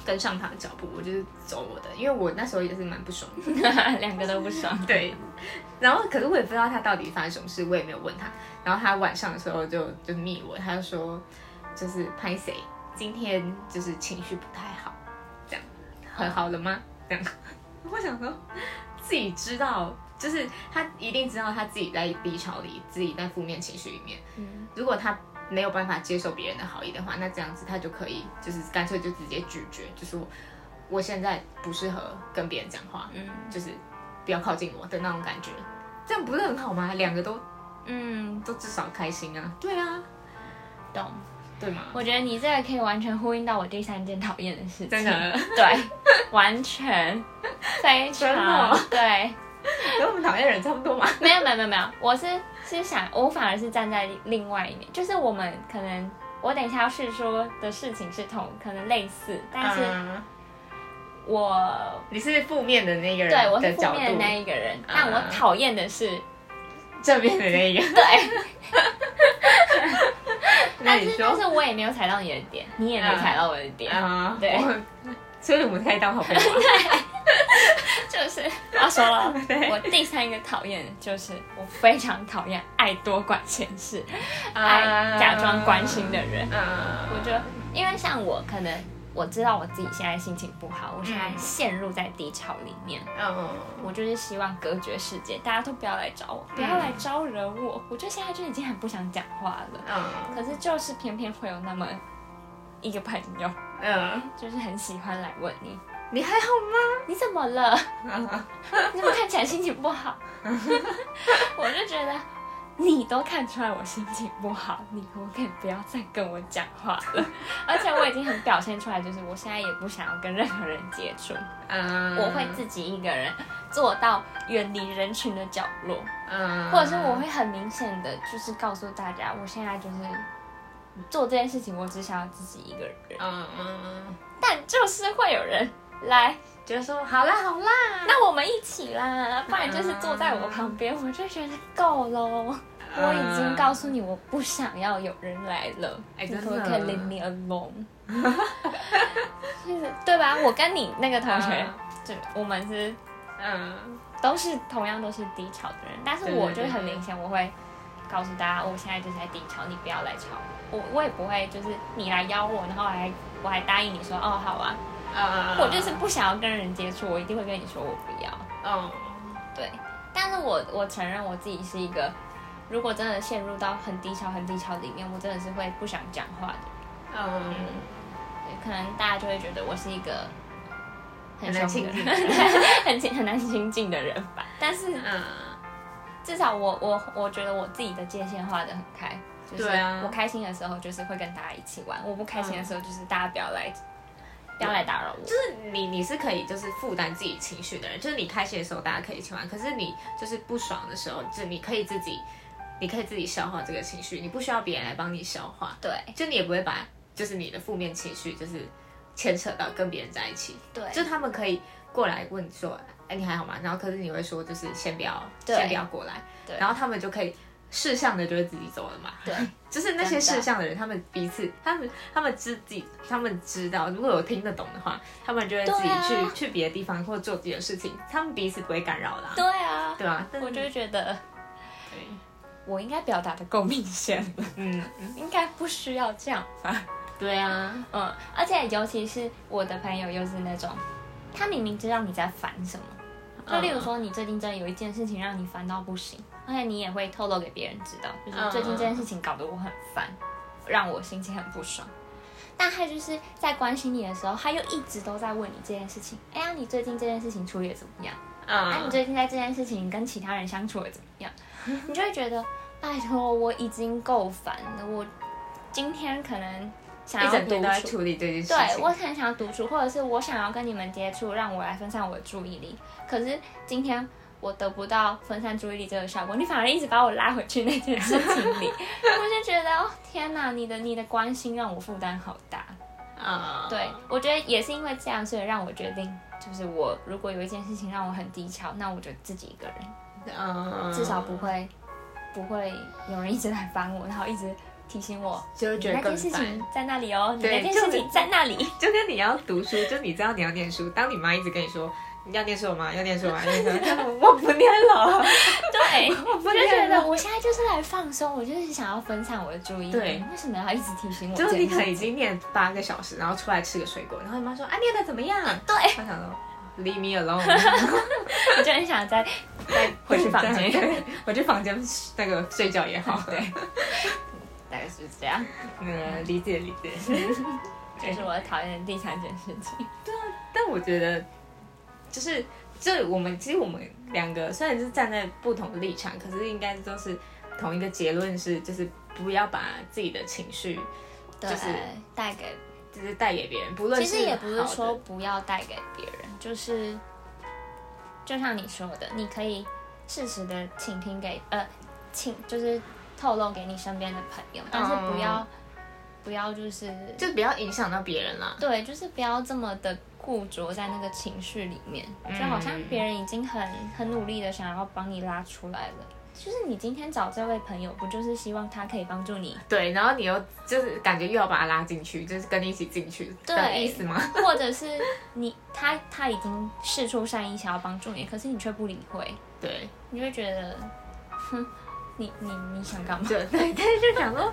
跟上他的脚步，我就是走我的，因为我那时候也是蛮不爽的。两个都不爽。对，然后可是我也不知道他到底发生什么事，我也没有问他。然后他晚上的时候就就密我，他就说就是拍谁今天就是情绪不太好，这样很好了吗？这样，我想说自己知道，就是他一定知道他自己在低潮里，自己在负面情绪里面。嗯如果他没有办法接受别人的好意的话，那这样子他就可以就是干脆就直接拒绝，就是我我现在不适合跟别人讲话，嗯就是不要靠近我的那种感觉，这样不是很好吗？两个都嗯，都至少开心啊。对啊，懂。对吗？我觉得你这个可以完全呼应到我第三件讨厌的事情。真的，对，完全，非常哦对。跟我们讨厌的人差不多嘛。没有没有没有没有，我是是想，我反而是站在另外一面，就是我们可能我等一下要叙说的事情是同可能类似，但是嗯我、你是负面的那个人对我是负面的那一个人，但我嗯讨厌的是正面的那一个。对，那你但是但说是我也没有踩到你的点，你也没踩到我的点，啊，对。我，所以我们可以当好朋友吗。就是我要说了，我第三个讨厌的就是我非常讨厌爱多管闲事、啊。爱假装关心的人。嗯，我觉得，因为像我可能我知道我自己现在心情不好，我现在嗯陷入在低潮里面，嗯。我就是希望隔绝世界，大家都不要来找我，不要来招惹我。我就现在就已经很不想讲话了，嗯。可是就是偏偏会有那么一个朋友，嗯，就是很喜欢来问你，你还好吗你怎么了？你怎么看起来心情不好？我就觉得你都看出来我心情不好，你可不可以不要再跟我讲话了？而且我已经很表现出来，就是我现在也不想要跟任何人接触，嗯，我会自己一个人坐到远离人群的角落，嗯，或者是我会很明显的就是告诉大家，我现在就是做这件事情，我只想要自己一个人，嗯嗯嗯，但就是会有人来。就说好啦好啦，那我们一起啦，不然就是坐在我旁边，我就觉得够喽。我已经告诉你，我不想要有人来了，哎你可不可以 leave me alone？就是对吧？我跟你那个同学，就我们是嗯都是同样都是低潮的人，但是我就很明显，我会告诉大家，我现在就是在低潮，你不要来吵我。我我也不会就是你来邀我，然后还我还答应你说哦好啊，嗯，我就是不想要跟人接触，我一定会跟你说我不要。嗯对，但是我我承认我自己是一个，如果真的陷入到很低潮、很低潮里面，我真的是会不想讲话的。嗯，对可能大家就会觉得我是一个很难亲近。人，很亲很难亲近的人吧。但是嗯。至少我我我觉得我自己的界限画的很开，就是对啊。我开心的时候就是会跟大家一起玩，我不开心的时候就是大家不要来、不要来打扰我。就是你你是可以就是负担自己情绪的人，就是你开心的时候大家可以一起玩，可是你就是不爽的时候，就你可以自己，你可以自己消化这个情绪，你不需要别人来帮你消化，对。就你也不会把就是你的负面情绪就是牵扯到跟别人在一起，对，就他们可以过来问说，哎你还好吗？然后可是你会说就是先不要对。先不要过来，对。然后他们就可以事项的就会自己走了嘛，对 就是那些事项的人，他们彼此，他们他们知自己，他们知道，如果有听得懂的话，他们就会自己去、去别的地方或者做自己的事情，他们彼此不会干扰的、啊，对啊，对啊？我就会觉得对。我应该表达的够明显。了，嗯，应该不需要这样吧。对啊，嗯，而且尤其是我的朋友，又是那种，他明明知道你在烦什么，就例如说你最近真的有一件事情让你烦到不行，而且你也会透露给别人知道，就是嗯最近这件事情搞得我很烦，让我心情很不爽。但他就是在关心你的时候，他又一直都在问你这件事情。哎呀，你最近这件事情处理的怎么样？啊，你最近在这件事情跟其他人相处的怎么样？你就会觉得，拜托，我已经够烦了。我今天可能想要独处，处理这件事情。对我很想要独处，或者是我想要跟你们接触，让我来分散我的注意力。可是今天我得不到分散注意力这个效果，你反而一直把我拉回去那件事情里，我就觉得，哦天哪，你的你的关心让我负担好大。啊，对，我觉得也是因为这样，所以让我决定，就是我如果有一件事情让我很低潮，那我就自己一个人，嗯，至少不会不会有人一直来烦我，然后一直提醒我，就觉得那件事情在那里哦，那件事情在那里，就跟你要读书，就你知道你要念书，当你妈一直跟你说。你要念书吗？要念书吗？我不念了。对，我就觉得我现在就是来放松，我就是想要分散我的注意力。对，为什么要一直提醒我？就是你可能已经念八个小时，然后出来吃个水果，然后你妈说：“啊，念的怎么样？”对，我想说，Leave me alone。我就很想再再回去房间，回去房间那个睡觉也好。对，大概是这样。嗯，理解理解。这是我讨厌的第三件事情。对啊，但我觉得。就是，这我们其实我们两个虽然是站在不同的立场，可是应该都是同一个结论，是就是不要把自己的情绪，就是带给，就是带给别人。不论其实也不是说不要带给别人，就是就像你说的，你可以适时的倾听给呃，倾就是透露给你身边的朋友，但是不要不要就是就不要影响到别人啦。对，就是不要这么的。固着在那个情绪里面，就好像别人已经很很努力的想要帮你拉出来了。就是你今天找这位朋友，不就是希望他可以帮助你？对，然后你又就是感觉又要把他拉进去，就是跟你一起进去的意思吗？或者是你他他已经事出善意想要帮助你，可是你却不理会，对，你会觉得，哼，你你你想干嘛？对对 对，就想说，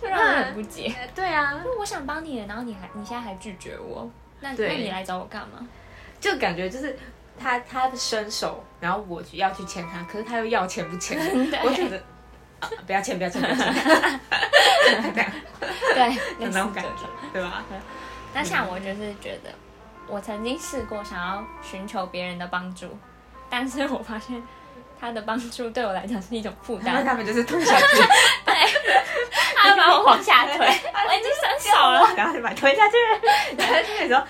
就让人很不解。对啊，我想帮你，然后你还你现在还拒绝我。那那你来找我干嘛？就感觉就是他他的伸手，然后我要去牵他，可是他又要牵不牵？我觉得不要牵，不要牵，不要牵。对，那种感觉，对吧？那像我就是觉得，我曾经试过想要寻求别人的帮助，但是我发现他的帮助对我来讲是一种负担。他们就是推下去，对，他把我往下推，我已经伸手了，然后就把推下去，然后就说，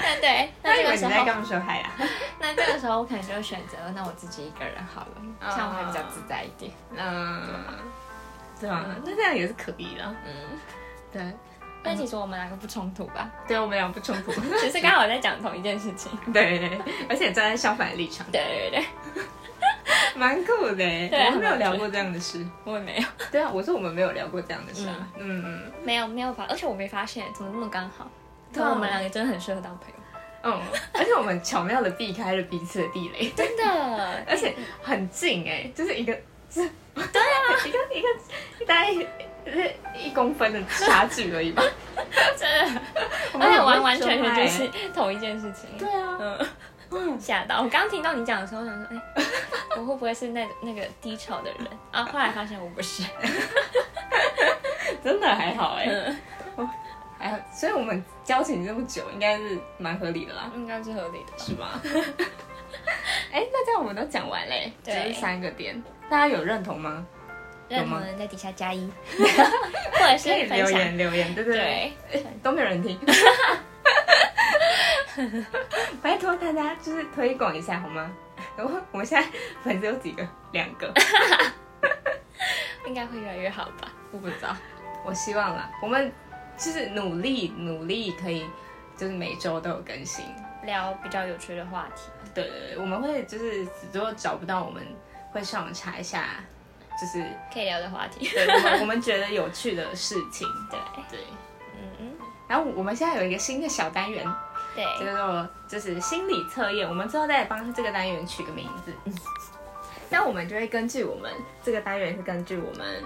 那对，那这个时候你在干嘛说嗨呀？那这个时候我可能就选择，那我自己一个人好了，这样会比较自在一点。嗯，对吧？那这样也是可以的。嗯，对。但其实我们两个不冲突吧？对，我们两个不冲突，只是刚好在讲同一件事情。对，而且站在相反的立场。对对对。蛮酷的，我们没有聊过这样的事，我也没有。对啊，我说我们没有聊过这样的事啊。嗯嗯，没有没有发，而且我没发现，怎么那么刚好？对，我们两个真的很适合当朋友。嗯，而且我们巧妙的避开了彼此的地雷，真的，而且很近哎，就是一个，对啊，一个一个大概一公分的差距而已吧。真的，而且完完全全就是同一件事情。对啊，嗯。吓到！我刚听到你讲的时候，我想说，哎，我会不会是那那个低潮的人啊？后来发现我不是，真的还好哎，还好，所以我们交情这么久，应该是蛮合理的啦，应该是合理的，是吧？哎，那这样我们都讲完嘞，就是三个点，大家有认同吗？认同的在底下加一，或者是留言留言，对不对？都没有人听。拜托大家，就是推广一下好吗？然后我们现在粉丝有几个？两个，应该会越来越好吧？我不知道，我希望啦。我们就是努力努力，可以就是每周都有更新，聊比较有趣的话题。对对对，我们会就是如果找不到，我们会上网查一下，就是可以聊的话题。对，我们觉得有趣的事情。对对，嗯嗯。然后我们现在有一个新的小单元。对，叫做就是心理测验，我们之后再帮这个单元取个名字。那我们就会根据我们这个单元是根据我们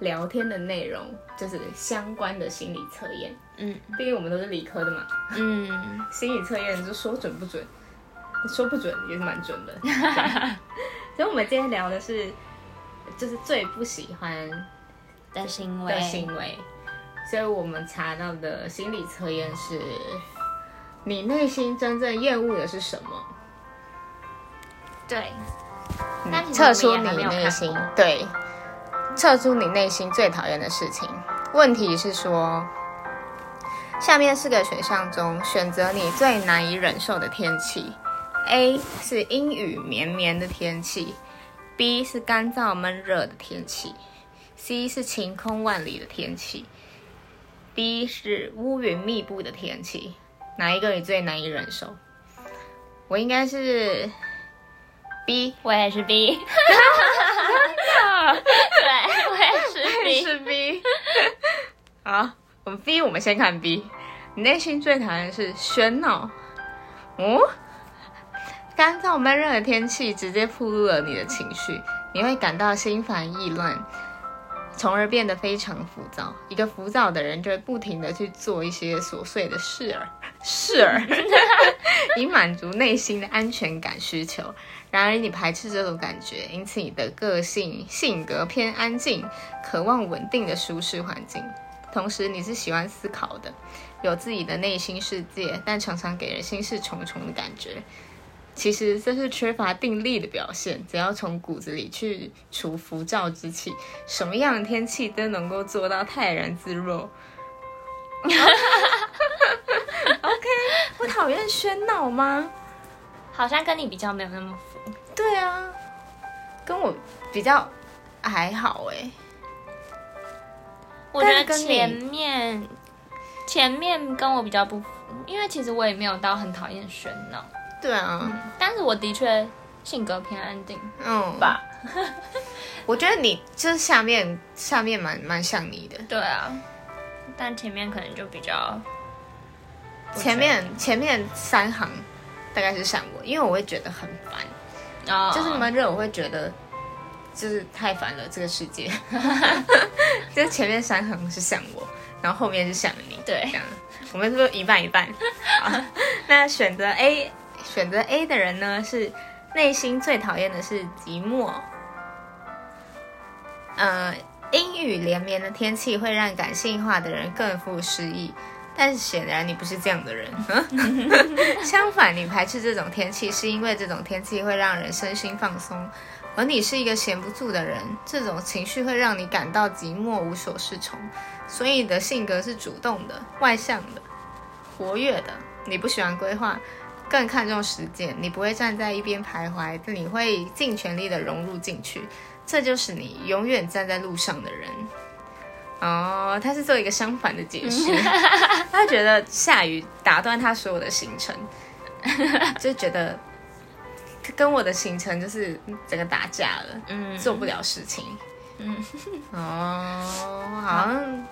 聊天的内容，就是相关的心理测验。嗯，毕竟我们都是理科的嘛。嗯，心理测验就说准不准，说不准也是蛮准的。所以，我们今天聊的是，就是最不喜欢的行为。的行为。所以我们查到的心理测验是，你内心真正厌恶的是什么？对，测出你内心对，测出你内心最讨厌的事情。问题是说，下面四个选项中选择你最难以忍受的天气。A 是阴雨绵绵的天气，B 是干燥闷热的天气，C 是晴空万里的天气，D 是乌云密布的天气。哪一个你最难以忍受？我应该是 B。我也是 B，对，我也是 B，是 B。好，我们 B，我们先看 B。你内心最讨厌的是喧闹。哦，干燥闷热的天气直接暴露了你的情绪，你会感到心烦意乱，从而变得非常浮躁。一个浮躁的人就会不停的去做一些琐碎的事儿，事儿，以满足内心的安全感需求。然而，你排斥这种感觉，因此你的个性性格偏安静，渴望稳定的舒适环境。同时，你是喜欢思考的，有自己的内心世界，但常常给人心事重重的感觉。其实这是缺乏定力的表现。只要从骨子里去除浮躁之气，什么样的天气都能够做到泰然自若。OK，我讨厌喧闹吗？好像跟你比较没有那么浮。对啊，跟我比较还好哎。我觉得跟前面前面跟我比较不符，因为其实我也没有到很讨厌喧闹，对啊，但是我的确性格偏安定嗯，吧。我觉得你就是下面下面蛮蛮像你的，对啊，但前面可能就比较前面前面三行大概是像我，因为我会觉得很烦，哦，就是闷热，我会觉得就是太烦了这个世界。就是前面三行是像我，然后后面是像你，对。这样。我们是不是一半一半？好，那选择 A 选择 A 的人呢，是内心最讨厌的是寂寞。呃，阴雨连绵的天气会让感性化的人更富诗意，但是显然你不是这样的人。相反，你排斥这种天气，是因为这种天气会让人身心放松，而你是一个闲不住的人，这种情绪会让你感到寂寞无所适从，所以你的性格是主动的、外向的、活跃的。你不喜欢规划，更看重实践。你不会站在一边徘徊，但你会尽全力的融入进去。这就是你永远站在路上的人。哦，他是做一个相反的解释，他觉得下雨打断他所有的行程，就觉得跟我的行程就是整个打架了，嗯做不了事情。嗯，哦，好像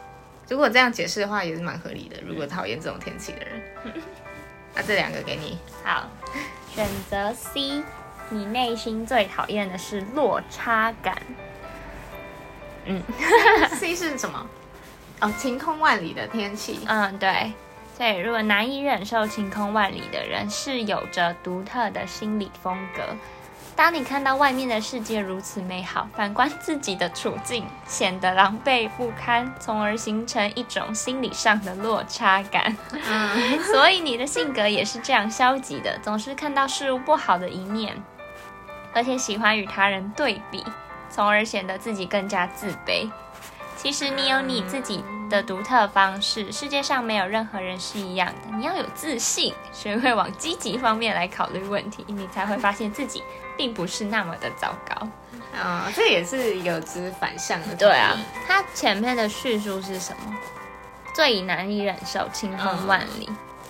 如果这样解释的话，也是蛮合理的。如果讨厌这种天气的人，那这两个给你。好，选择 C，你内心最讨厌的是落差感。嗯 C 是什么？哦，晴空万里的天气。嗯，对。所以，如果难以忍受晴空万里的人，是有着独特的心理风格。当你看到外面的世界如此美好，反观自己的处境显得狼狈不堪，从而形成一种心理上的落差感。嗯，所以你的性格也是这样消极的，总是看到事物不好的一面，而且喜欢与他人对比，从而显得自己更加自卑。其实你有你自己的独特方式，世界上没有任何人是一样的。你要有自信，学会往积极方面来考虑问题，你才会发现自己并不是那么的糟糕。啊、这也是有之反向的。对啊，，它前面的叙述是什么？最难以忍受晴空万里，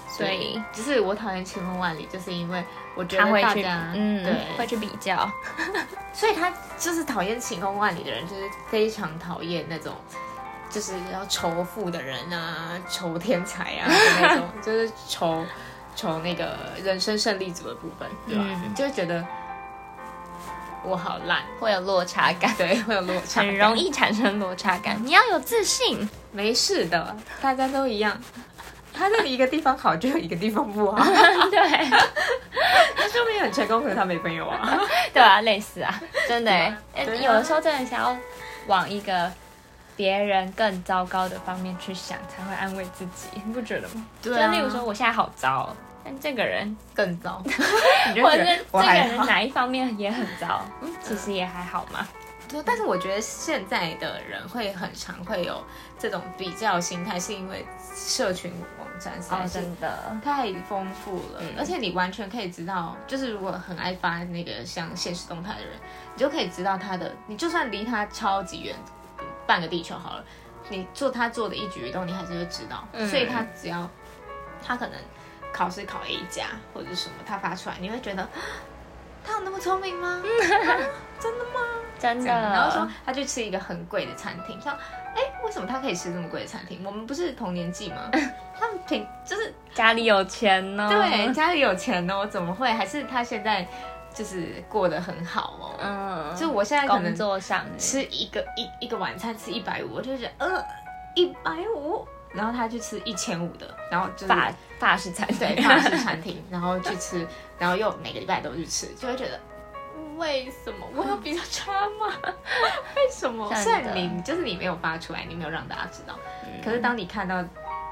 所以就是我讨厌晴空万里，就是因为我觉得他会去大家嗯，对，会去比较。所以他就是讨厌晴空万里的人，就是非常讨厌那种就是要仇富的人啊，仇天才啊的那种，就是仇仇那个人生胜利组的部分，对吧？嗯就会觉得我好烂，会有落差感，对，会有落差，很容。易产生落差感。你要有自信，没事的，大家都一样。他在一个地方好，就有一个地方不好。对他说明很成功，可是他没朋友啊。对啊，类似啊，真的有的时候真的想要往一个别人更糟糕的方面去想，才会安慰自己，你不觉得吗？对啊就例如说，我现在好糟，但这个人更糟，或者是这个。人哪一方面也很糟，嗯，其实也还好嘛。对，但是我觉得现在的人会很常会有这种比较心态，是因为社群网站实在是哦的，太丰富了，嗯而且你完全可以知道，就是如果很爱发那个像现实动态的人，你就可以知道他的，你就算离他超级远，半个地球好了，你做他做的一举一动，你还是会知道。嗯所以他只要他可能考试考 A 加或者是什么，他发出来，你会觉得啊他有那么聪明吗？真的吗？真的。然后说他去吃一个很贵的餐厅，说，哎，为什么他可以吃这么贵的餐厅？我们不是同年纪吗？他们平就是家里有钱呢、对，家里有钱哦，怎么会？还是他现在就是过得很好哦。嗯，就我现在可工能作上吃一个一一个晚餐吃一百五，我就觉得呃一百五，然后他去吃一千五的，然后就是法法式餐厅，对法式餐厅，然后去吃，然后又每个礼拜都去吃，就会觉得。为什么？我有比较差吗？为什么？真的虽然你就是你没有发出来，你没有让大家知道，可是当你看到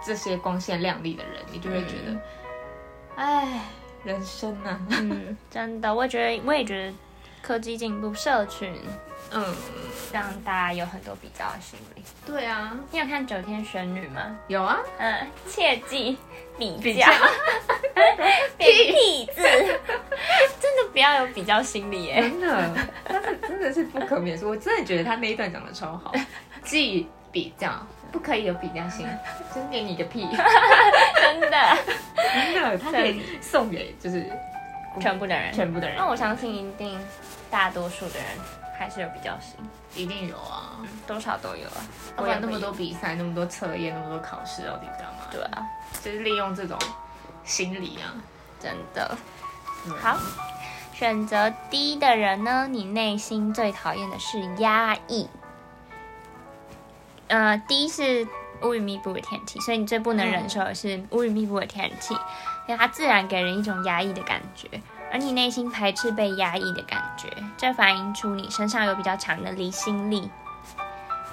这些光鲜亮丽的人，你就会觉得，哎、人生啊，嗯，真的，我觉得我也觉得科技进步，社群嗯，让大家有很多比较的心理。对啊，你有看九天玄女吗？有啊，嗯，切记比比较。较，变屁。字，真的不要有比较心理耶。真的，但是真的是不可免俗。我真的觉得他那一段讲的超好，记比较。不可以有比较心，真给你个屁，真的，真的，他可以送给就是全部的人。全部的人，那我相信一定大多数的人还是有比较心，一定有啊，多少都有啊。不然那么多比赛，那么多测验，那么多考试，到底干嘛？对啊，就是利用这种心理啊。真的。嗯好，选择 D 的人呢，你内心最讨厌的是压抑。呃，D 是乌云密布的天气，所以你最不能忍受的是乌云密布的天气，因为它自然给人一种压抑的感觉，而你内心排斥被压抑的感觉，这反映出你身上有比较强的离心力。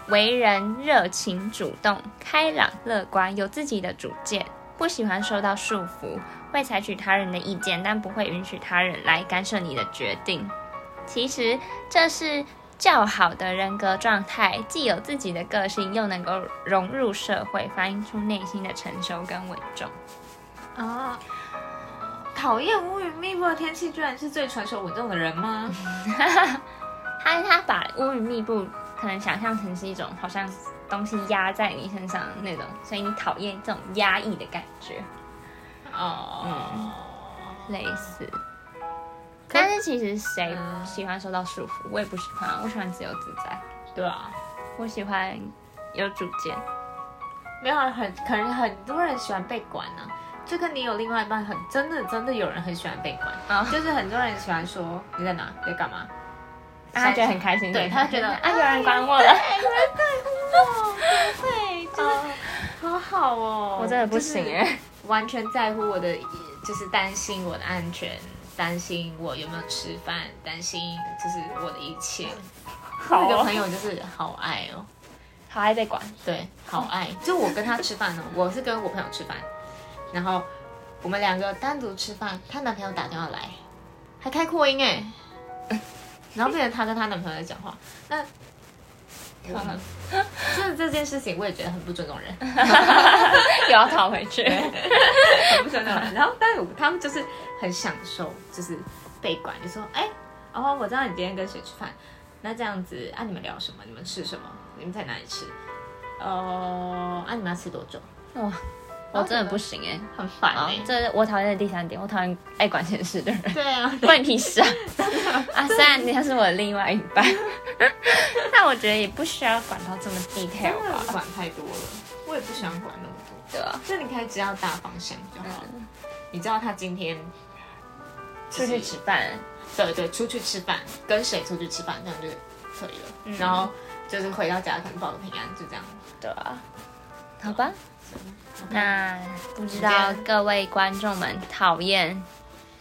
为人热情、主动、开朗、乐观，有自己的主见，不喜欢受到束缚，会采取他人的意见，但不会允许他人来干涉你的决定。其实这是较好的人格状态，既有自己的个性，又能够融入社会，反映出内心的成熟跟稳重。啊，讨厌乌云密布的天气，居然是最成熟稳重的人吗？他他把乌云密布可能想象成是一种好像东西压在你身上的那种，所以你讨厌这种压抑的感觉，哦，类似。但是其实谁嗯喜欢受到束缚？我也不喜欢啊，我喜欢自由自在，对啊，我喜欢有主见。没有啊很可能很多人喜欢被管呢、就跟你有另外一半很真的真的有人很喜欢被管，啊。就是很多人喜欢说你在哪？你在干嘛，啊他觉得很开心，对他觉得 啊有人管我了，对，就是好好哦，我真的不行就是哎，完全在乎我的，就是担心我的安全，担心我有没有吃饭，担心就是我的一切。好哦那个朋友就是好爱哦，好爱被管，对，好爱。就我跟他吃饭呢，我是跟我朋友吃饭，然后我们两个单独吃饭，她男朋友打电话来，还开扩音哎，然后变成她跟她男朋友在讲话，那我呢？这这件事情我也觉得很不尊重人。又要讨回去。很不喜欢那种人。然后，但是我他们就是很享受，就是被管，就说，哎、哦，我知道你今天跟谁吃饭，那这样子啊，你们聊什么？你们吃什么？你们在哪里吃？哦，啊，你们要吃多久？哇，我真的不行哎。很烦好哎、，这是我讨厌的第三点，我讨厌爱管闲事的人，对啊，关你屁事啊！啊，虽然你他是我的另外一半，但我觉得也不需要管到这么 detail 吧，管太多了，我也不喜欢管那么多。对啊，就你可以知道大方向就好了。你知道他今天出去吃饭，对对，出去吃饭，跟谁出去吃饭，这样就可以了。嗯然后就是回到家可能报个平安，就这样。对啊，好吧。那那不知道各位观众们讨厌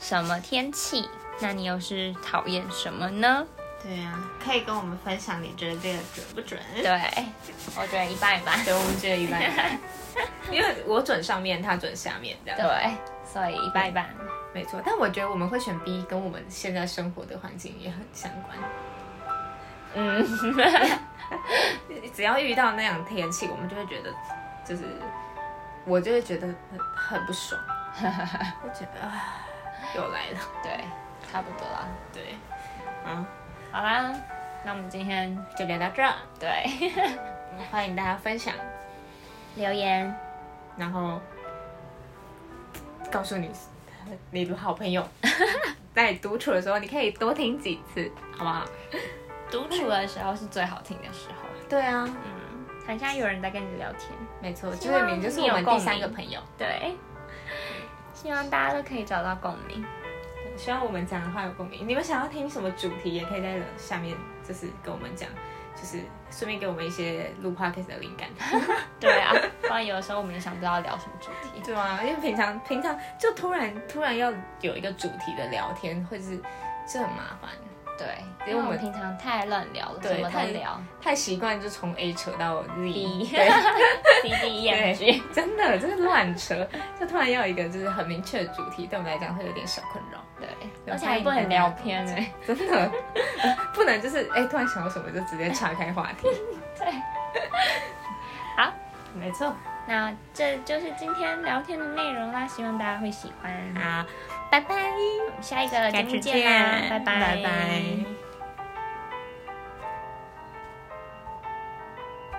什么天气？那你又是讨厌什么呢？对啊，可以跟我们分享你觉得这个准不准？对，我觉得一半一半。对，我们觉得一半一半，因为我准上面，他准下面这样。对，所以一半一半。没错，但我觉得我们会选 B，跟我们现在生活的环境也很相关。嗯，只要遇到那样天气，我们就会觉得，就是我就会觉得很很不爽，我觉得啊，又来了。对，差不多啦。对，嗯，好啦，那我们今天就聊到这儿。对，欢迎大家分享留言，然后告诉你你的好朋友，在独处的时候，你可以多听几次，好不好？独处的时候是最好听的时候。对啊，嗯，很像有人在跟你聊天。没错，就是你就是我们第三个朋友。对，希望大家都可以找到共鸣。希望我们讲的话有共鸣。你们想要听什么主题，也可以在下面就是跟我们讲，就是顺便给我们一些录 podcast 的灵感。对啊，不然有的时候我们也想不到聊什么主题。对啊，因为平常平常就突然突然要有一个主题的聊天，会是是很麻烦。对，因为我们平常太乱聊了，什么都聊，太习惯就从 A 扯到 Z，对 D E F G，真的就是乱扯，就突然要一个就是很明确的主题，对我们来讲会有点小困扰。对，而且还不能聊偏哎，真的不能就是哎突然想到什么就直接岔开话题。对，好，没错，那这就是今天聊天的内容啦，希望大家会喜欢。好。拜拜，下一个节目见啦，拜拜拜拜。